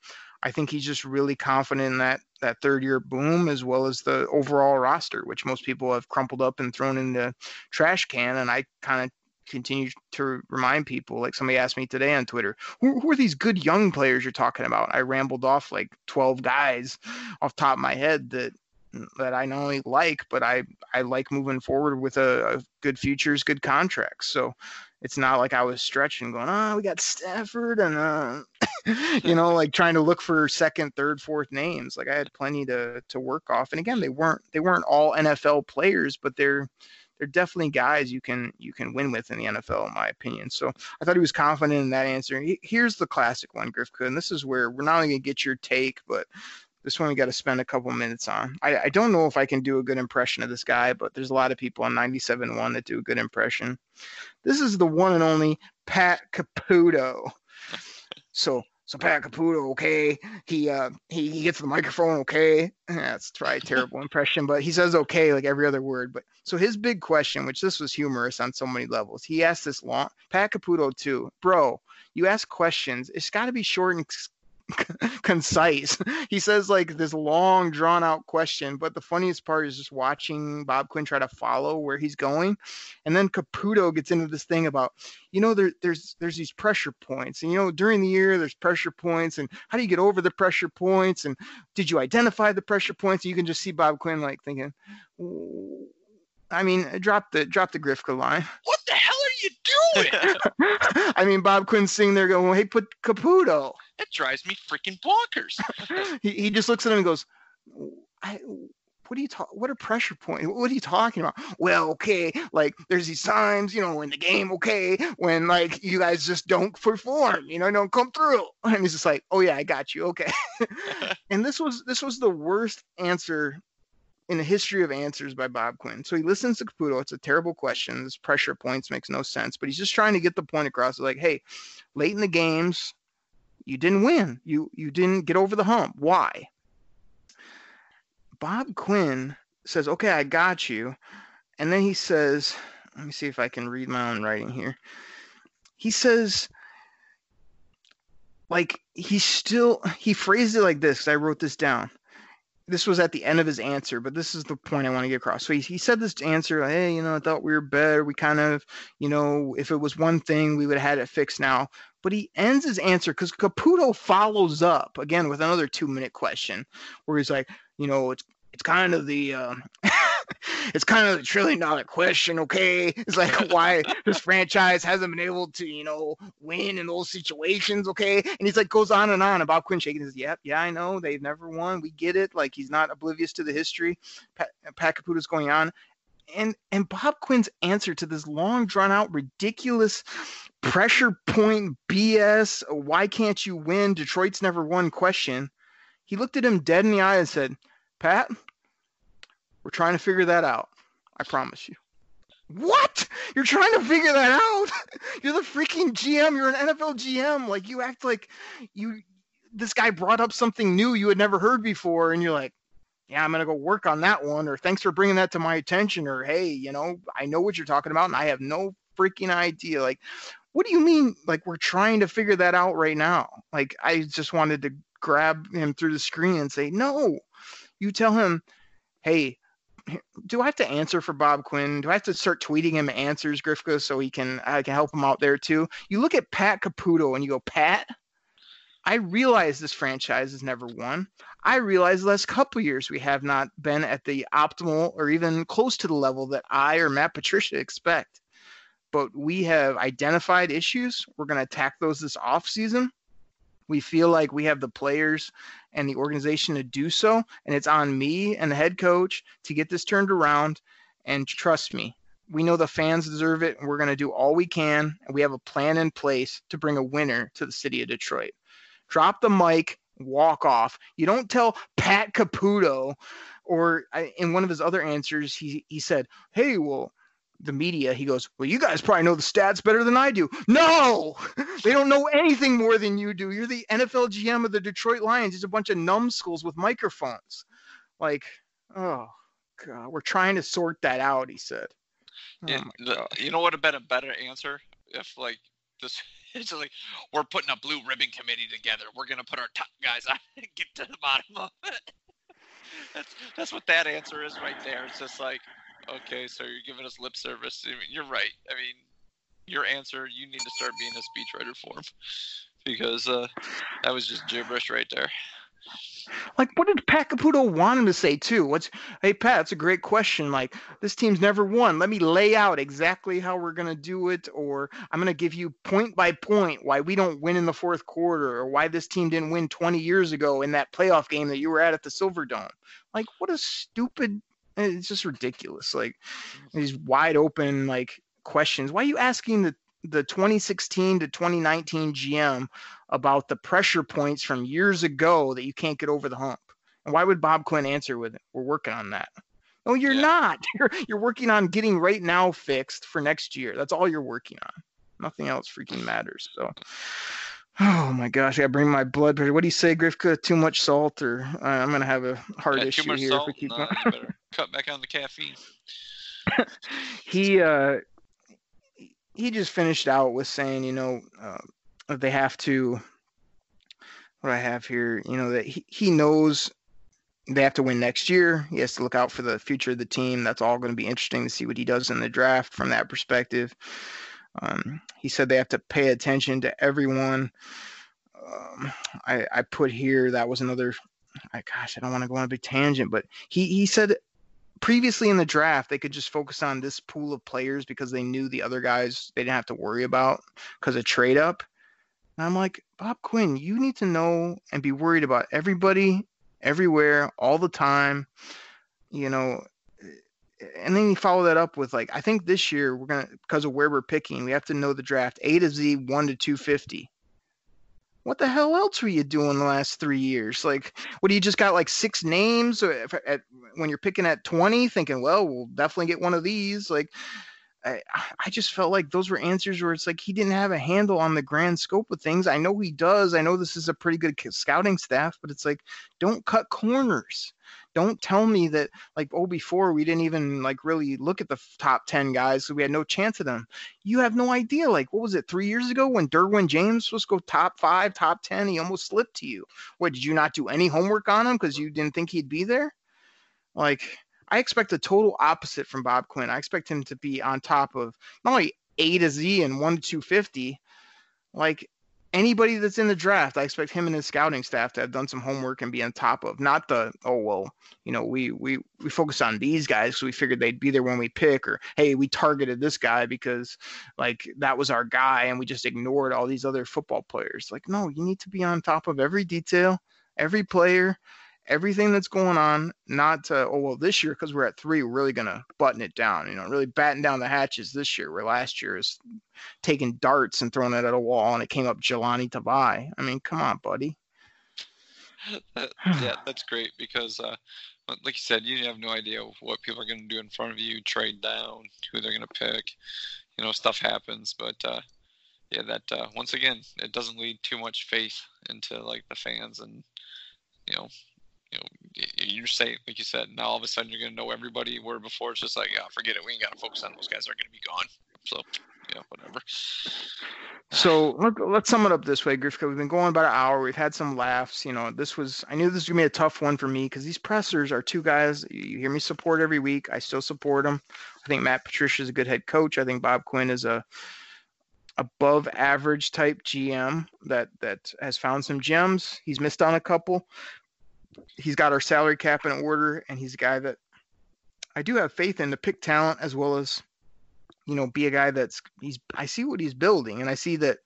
I think he's just really confident in that that third year boom as well as the overall roster, which most people have crumpled up and thrown in the trash can. And I kind of continue to remind people. Like somebody asked me today on Twitter, who, who, are these good young players you're talking about? I rambled off like 12 guys off top of my head that that I not only like, but I I like moving forward with a, a good futures, good contracts. So it's not like I was stretching, going, oh, we got Stafford and uh, *laughs* you *laughs* know, like trying to look for second, third, fourth names. Like I had plenty to to work off. And again, they weren't they weren't all NFL players, but they're they're definitely guys you can you can win with in the NFL, in my opinion. So I thought he was confident in that answer. Here's the classic one, Griff and this is where we're not only gonna get your take, but this one we got to spend a couple minutes on. I, I don't know if I can do a good impression of this guy, but there's a lot of people on 97.1 that do a good impression. This is the one and only Pat Caputo. So so Pat Caputo, okay, he uh he, he gets the microphone, okay. That's probably a terrible *laughs* impression, but he says okay like every other word. But so his big question, which this was humorous on so many levels, he asked this long Pat Caputo too, bro. You ask questions, it's got to be short and *laughs* concise. he says like this long drawn out question, but the funniest part is just watching Bob Quinn try to follow where he's going. And then Caputo gets into this thing about, you know, there, there's there's these pressure points. And you know, during the year there's pressure points and how do you get over the pressure points? And did you identify the pressure points? You can just see Bob Quinn like thinking, I mean, drop the drop the Grifka line. What the hell *laughs* I mean, Bob Quinn's sitting there going, "Hey, put Caputo." That drives me freaking bonkers. *laughs* he, he just looks at him and goes, I, what are you talking? What are pressure points? What are you talking about? Well, okay, like there's these times, you know, in the game, okay, when like you guys just don't perform, you know, don't come through. And he's just like, oh yeah, I got you, okay. *laughs* and this was this was the worst answer in the history of answers by Bob Quinn. So he listens to Caputo. It's a terrible question. This pressure points makes no sense, but he's just trying to get the point across. Like, hey, late in the games, you didn't win. You you didn't get over the hump. Why? Bob Quinn says, "Okay, I got you," and then he says, "Let me see if I can read my own writing here." He says, like he still he phrased it like this. I wrote this down. This was at the end of his answer, but this is the point I want to get across. So he, he said this answer, hey, you know, I thought we were better. We kind of, you know, if it was one thing, we would have had it fixed now but he ends his answer because Caputo follows up again with another two minute question where he's like, you know, it's it's kind of the um, *laughs* it's kind of the trillion dollar question, okay? It's like why *laughs* this franchise hasn't been able to, you know, win in those situations, okay? And he's like goes on and on. about Quinn shaking his, yep, yeah, I know they've never won. We get it. Like he's not oblivious to the history. Pat, Pat Caputo's going on, and and Bob Quinn's answer to this long drawn out ridiculous pressure point BS why can't you win Detroit's never won question he looked at him dead in the eye and said Pat we're trying to figure that out I promise you what you're trying to figure that out *laughs* you're the freaking GM you're an NFL GM like you act like you this guy brought up something new you had never heard before and you're like yeah, I'm going to go work on that one, or thanks for bringing that to my attention, or hey, you know, I know what you're talking about and I have no freaking idea. Like, what do you mean? Like, we're trying to figure that out right now. Like, I just wanted to grab him through the screen and say, no, you tell him, hey, *clears throat* do I have to answer for Bob Quinn? Do I have to start tweeting him answers, Grifka, so he can I can help him out there too? You look at Pat Caputo and you go, Pat, I realize this franchise has never won. I realize the last couple years we have not been at the optimal or even close to the level that I or Matt Patricia expect. But we have identified issues. We're going to attack those this offseason. We feel like we have the players and the organization to do so. And it's on me and the head coach to get this turned around. And trust me, we know the fans deserve it. And we're going to do all we can. And we have a plan in place to bring a winner to the city of Detroit. Drop the mic walk off. You don't tell Pat Caputo, or in one of his other answers, he he said, "Hey, well." The media, he goes, Well, you guys probably know the stats better than I do. No, *laughs* they don't know anything more than you do. You're the NFL GM of the Detroit Lions. It's a bunch of numbskulls with microphones. Like, oh, God, we're trying to sort that out, he said. Oh the, you know what would have been a better answer if, like, this *laughs* it's like we're putting a blue ribbon committee together. We're gonna put our top guys on *laughs* and get to the bottom of it. that's that's what that answer is right there. It's just like, okay, so you're giving us lip service. I mean, you're right. I mean, your answer, you need to start being a speechwriter for him *laughs* because uh, that was just gibberish right there. Like, what did Pat Caputo want him to say too? What's, hey Pat, that's a great question. Like, this team's never won. Let me lay out exactly how we're gonna do it, or I'm gonna give you point by point why we don't win in the fourth quarter, or why this team didn't win 20 years ago in that playoff game that you were at at the Silverdome. Like, what a stupid. It's just ridiculous. Like, mm-hmm. these wide open like questions. Why are you asking the the 2016 to 2019 GM about the pressure points from years ago that you can't get over the hump. And why would Bob Quinn answer with it? We're working on that. No, you're yeah. not. *laughs* You're you're working on getting right now fixed for next year. That's all you're working on. Nothing else freaking matters. So Oh my gosh, I bring my blood pressure. What do you say, Grifka? Too much salt, or uh, I'm gonna have a heart yeah, issue here salt, if we keep no, cut back on the caffeine. *laughs* he uh, he just finished out with saying, you know, uh, they have to. What I have here, you know, that he, he knows they have to win next year. He has to look out for the future of the team. That's all going to be interesting to see what he does in the draft from that perspective. Um, he said they have to pay attention to everyone. Um, I, I put here that was another. I, gosh, I don't want to go on a big tangent, but he he said previously in the draft they could just focus on this pool of players because they knew the other guys they didn't have to worry about because of trade up. And I'm like, Bob Quinn, you need to know and be worried about everybody, everywhere, all the time. You know, and then you follow that up with like, I think this year we're gonna because of where we're picking, we have to know the draft A to Z, one to two fifty. What the hell else were you doing the last three years? Like, what do you just got like six names uh, at, at when you're picking at twenty, thinking, well, we'll definitely get one of these. Like, I, I just felt like those were answers where it's like he didn't have a handle on the grand scope of things. I know he does. I know this is a pretty good scouting staff, but it's like, don't cut corners. Don't tell me that like oh before we didn't even like really look at the top 10 guys so we had no chance of them. You have no idea like what was it 3 years ago when Derwin James was go top 5, top 10, he almost slipped to you. What did you not do any homework on him cuz you didn't think he'd be there? Like I expect the total opposite from Bob Quinn. I expect him to be on top of not only A to Z and 1 to 250 like anybody that's in the draft, I expect him and his scouting staff to have done some homework and be on top of. Not the oh well, you know, we we we focus on these guys, so we figured they'd be there when we pick, or hey, we targeted this guy because like that was our guy, and we just ignored all these other football players. Like, no, you need to be on top of every detail, every player, everything that's going on, not to, oh, well, this year, because we're at three, we're really going to button it down, you know, really batten down the hatches this year, where last year is taking darts and throwing it at a wall and it came up Jahlani Tavai. I mean, come on, buddy. yeah, that's great because, uh, like you said, you have no idea what people are going to do in front of you, trade down, who they're going to pick. You know, stuff happens, but uh, yeah, that uh, once again, it doesn't lead too much faith into like the fans and you know you know, you're safe, like you said. Now all of a sudden you're going to know everybody. Where before it's just like, yeah, forget it. We ain't got to focus on those guys. That are going to be gone. So, yeah, whatever. *sighs* So look, let's sum it up this way, Griff. We've been going about an hour. We've had some laughs. You know, this was I knew this was gonna be a tough one for me because these pressers are two guys you hear me support every week. I still support them. I think Matt Patricia is a good head coach. I think Bob Quinn is a above average type GM that that has found some gems. He's missed on a couple, he's got our salary cap in order, and he's a guy that I do have faith in to pick talent as well as you know be a guy that's he's I see what he's building, and I see that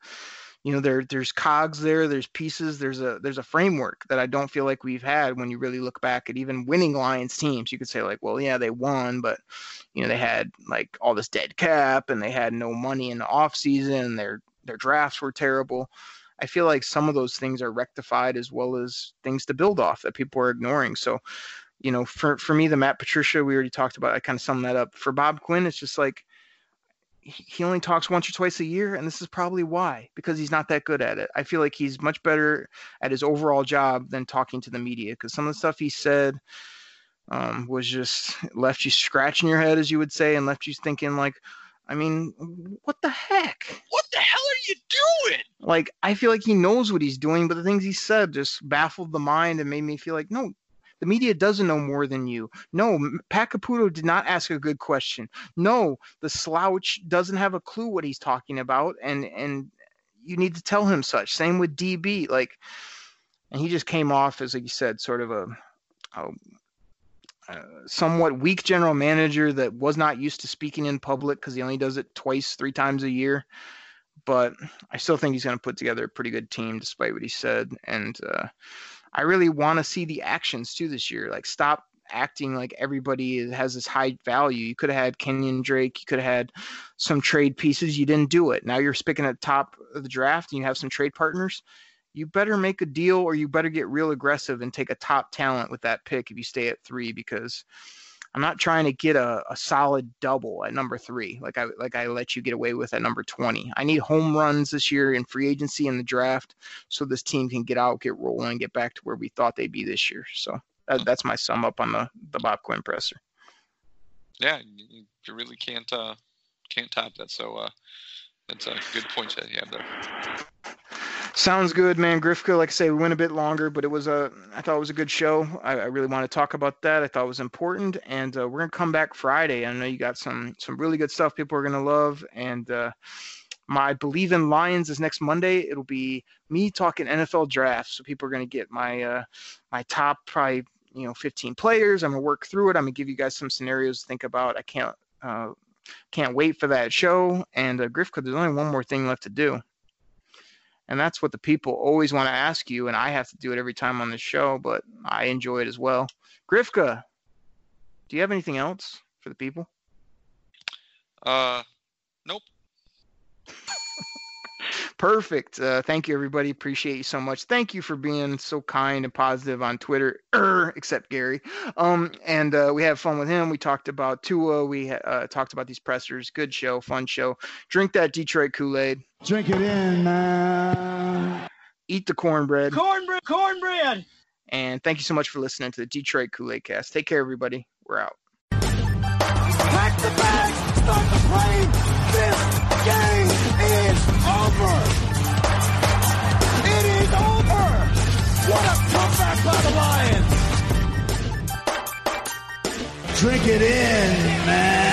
you know there there's cogs there, there's pieces, there's a there's a framework that I don't feel like we've had when you really look back at even winning Lions teams. You could say like, well, yeah, they won, but you know they had like all this dead cap and they had no money in the off season. Their their drafts were terrible. I feel like some of those things are rectified as well as things to build off that people are ignoring. So, you know, for for me, the Matt Patricia we already talked about, I kind of summed that up. For Bob Quinn, it's just like he only talks once or twice a year, and this is probably why because he's not that good at it. I feel like he's much better at his overall job than talking to the media because some of the stuff he said um, was just left you scratching your head, as you would say, and left you thinking like I mean, what the heck? What the hell are you doing? Like, I feel like he knows what he's doing, but the things he said just baffled the mind and made me feel like, no, the media doesn't know more than you. No, Pat Caputo did not ask a good question. No, the slouch doesn't have a clue what he's talking about, and and you need to tell him such. Same with DB, like, and he just came off as, like you said, sort of a, a somewhat weak general manager that was not used to speaking in public because he only does it twice, three times a year. But I still think he's going to put together a pretty good team, despite what he said. And uh, I really want to see the actions too this year. Like, stop acting like everybody has this high value. You could have had Kenyan Drake. You could have had some trade pieces. You didn't do it. Now you're picking at the top of the draft and you have some trade partners you better make a deal or you better get real aggressive and take a top talent with that pick if you stay at three because I'm not trying to get a, a solid double at number three like I like I let you get away with at number 20. I need home runs this year in free agency in the draft so this team can get out, get rolling, and get back to where we thought they'd be this year. So that, that's my sum up on the the Bob Quinn presser. Yeah, you really can't uh, can't top that. So uh, that's a good point that you have there. Sounds good, man. Grifka, like I say, we went a bit longer, but it was a. I thought it was a good show. I, I really want to talk about that. I thought it was important, and uh, we're gonna come back Friday. I know you got some some really good stuff people are gonna love, and uh, my believe in Lions is next Monday. It'll be me talking NFL draft, so people are gonna get my uh, my top probably you know 15 players. I'm gonna work through it. I'm gonna give you guys some scenarios to think about. I can't uh, can't wait for that show. And uh, Grifka, there's only one more thing left to do, and that's what the people always want to ask you, and I have to do it every time on the show, but I enjoy it as well. Grifka, do you have anything else for the people? Uh, nope. Perfect. Uh, thank you, everybody. Appreciate you so much. Thank you for being so kind and positive on Twitter, er, except Gary. Um, and uh, we had fun with him. We talked about Tua. We uh, talked about these pressers. Good show, fun show. Drink that Detroit Kool Aid. Drink it in, man. Eat the cornbread. Cornbread, cornbread. And thank you so much for listening to the Detroit Kool Aid Cast. Take care, everybody. We're out. Over. It is over. What a comeback by the Lions. Drink it in, man.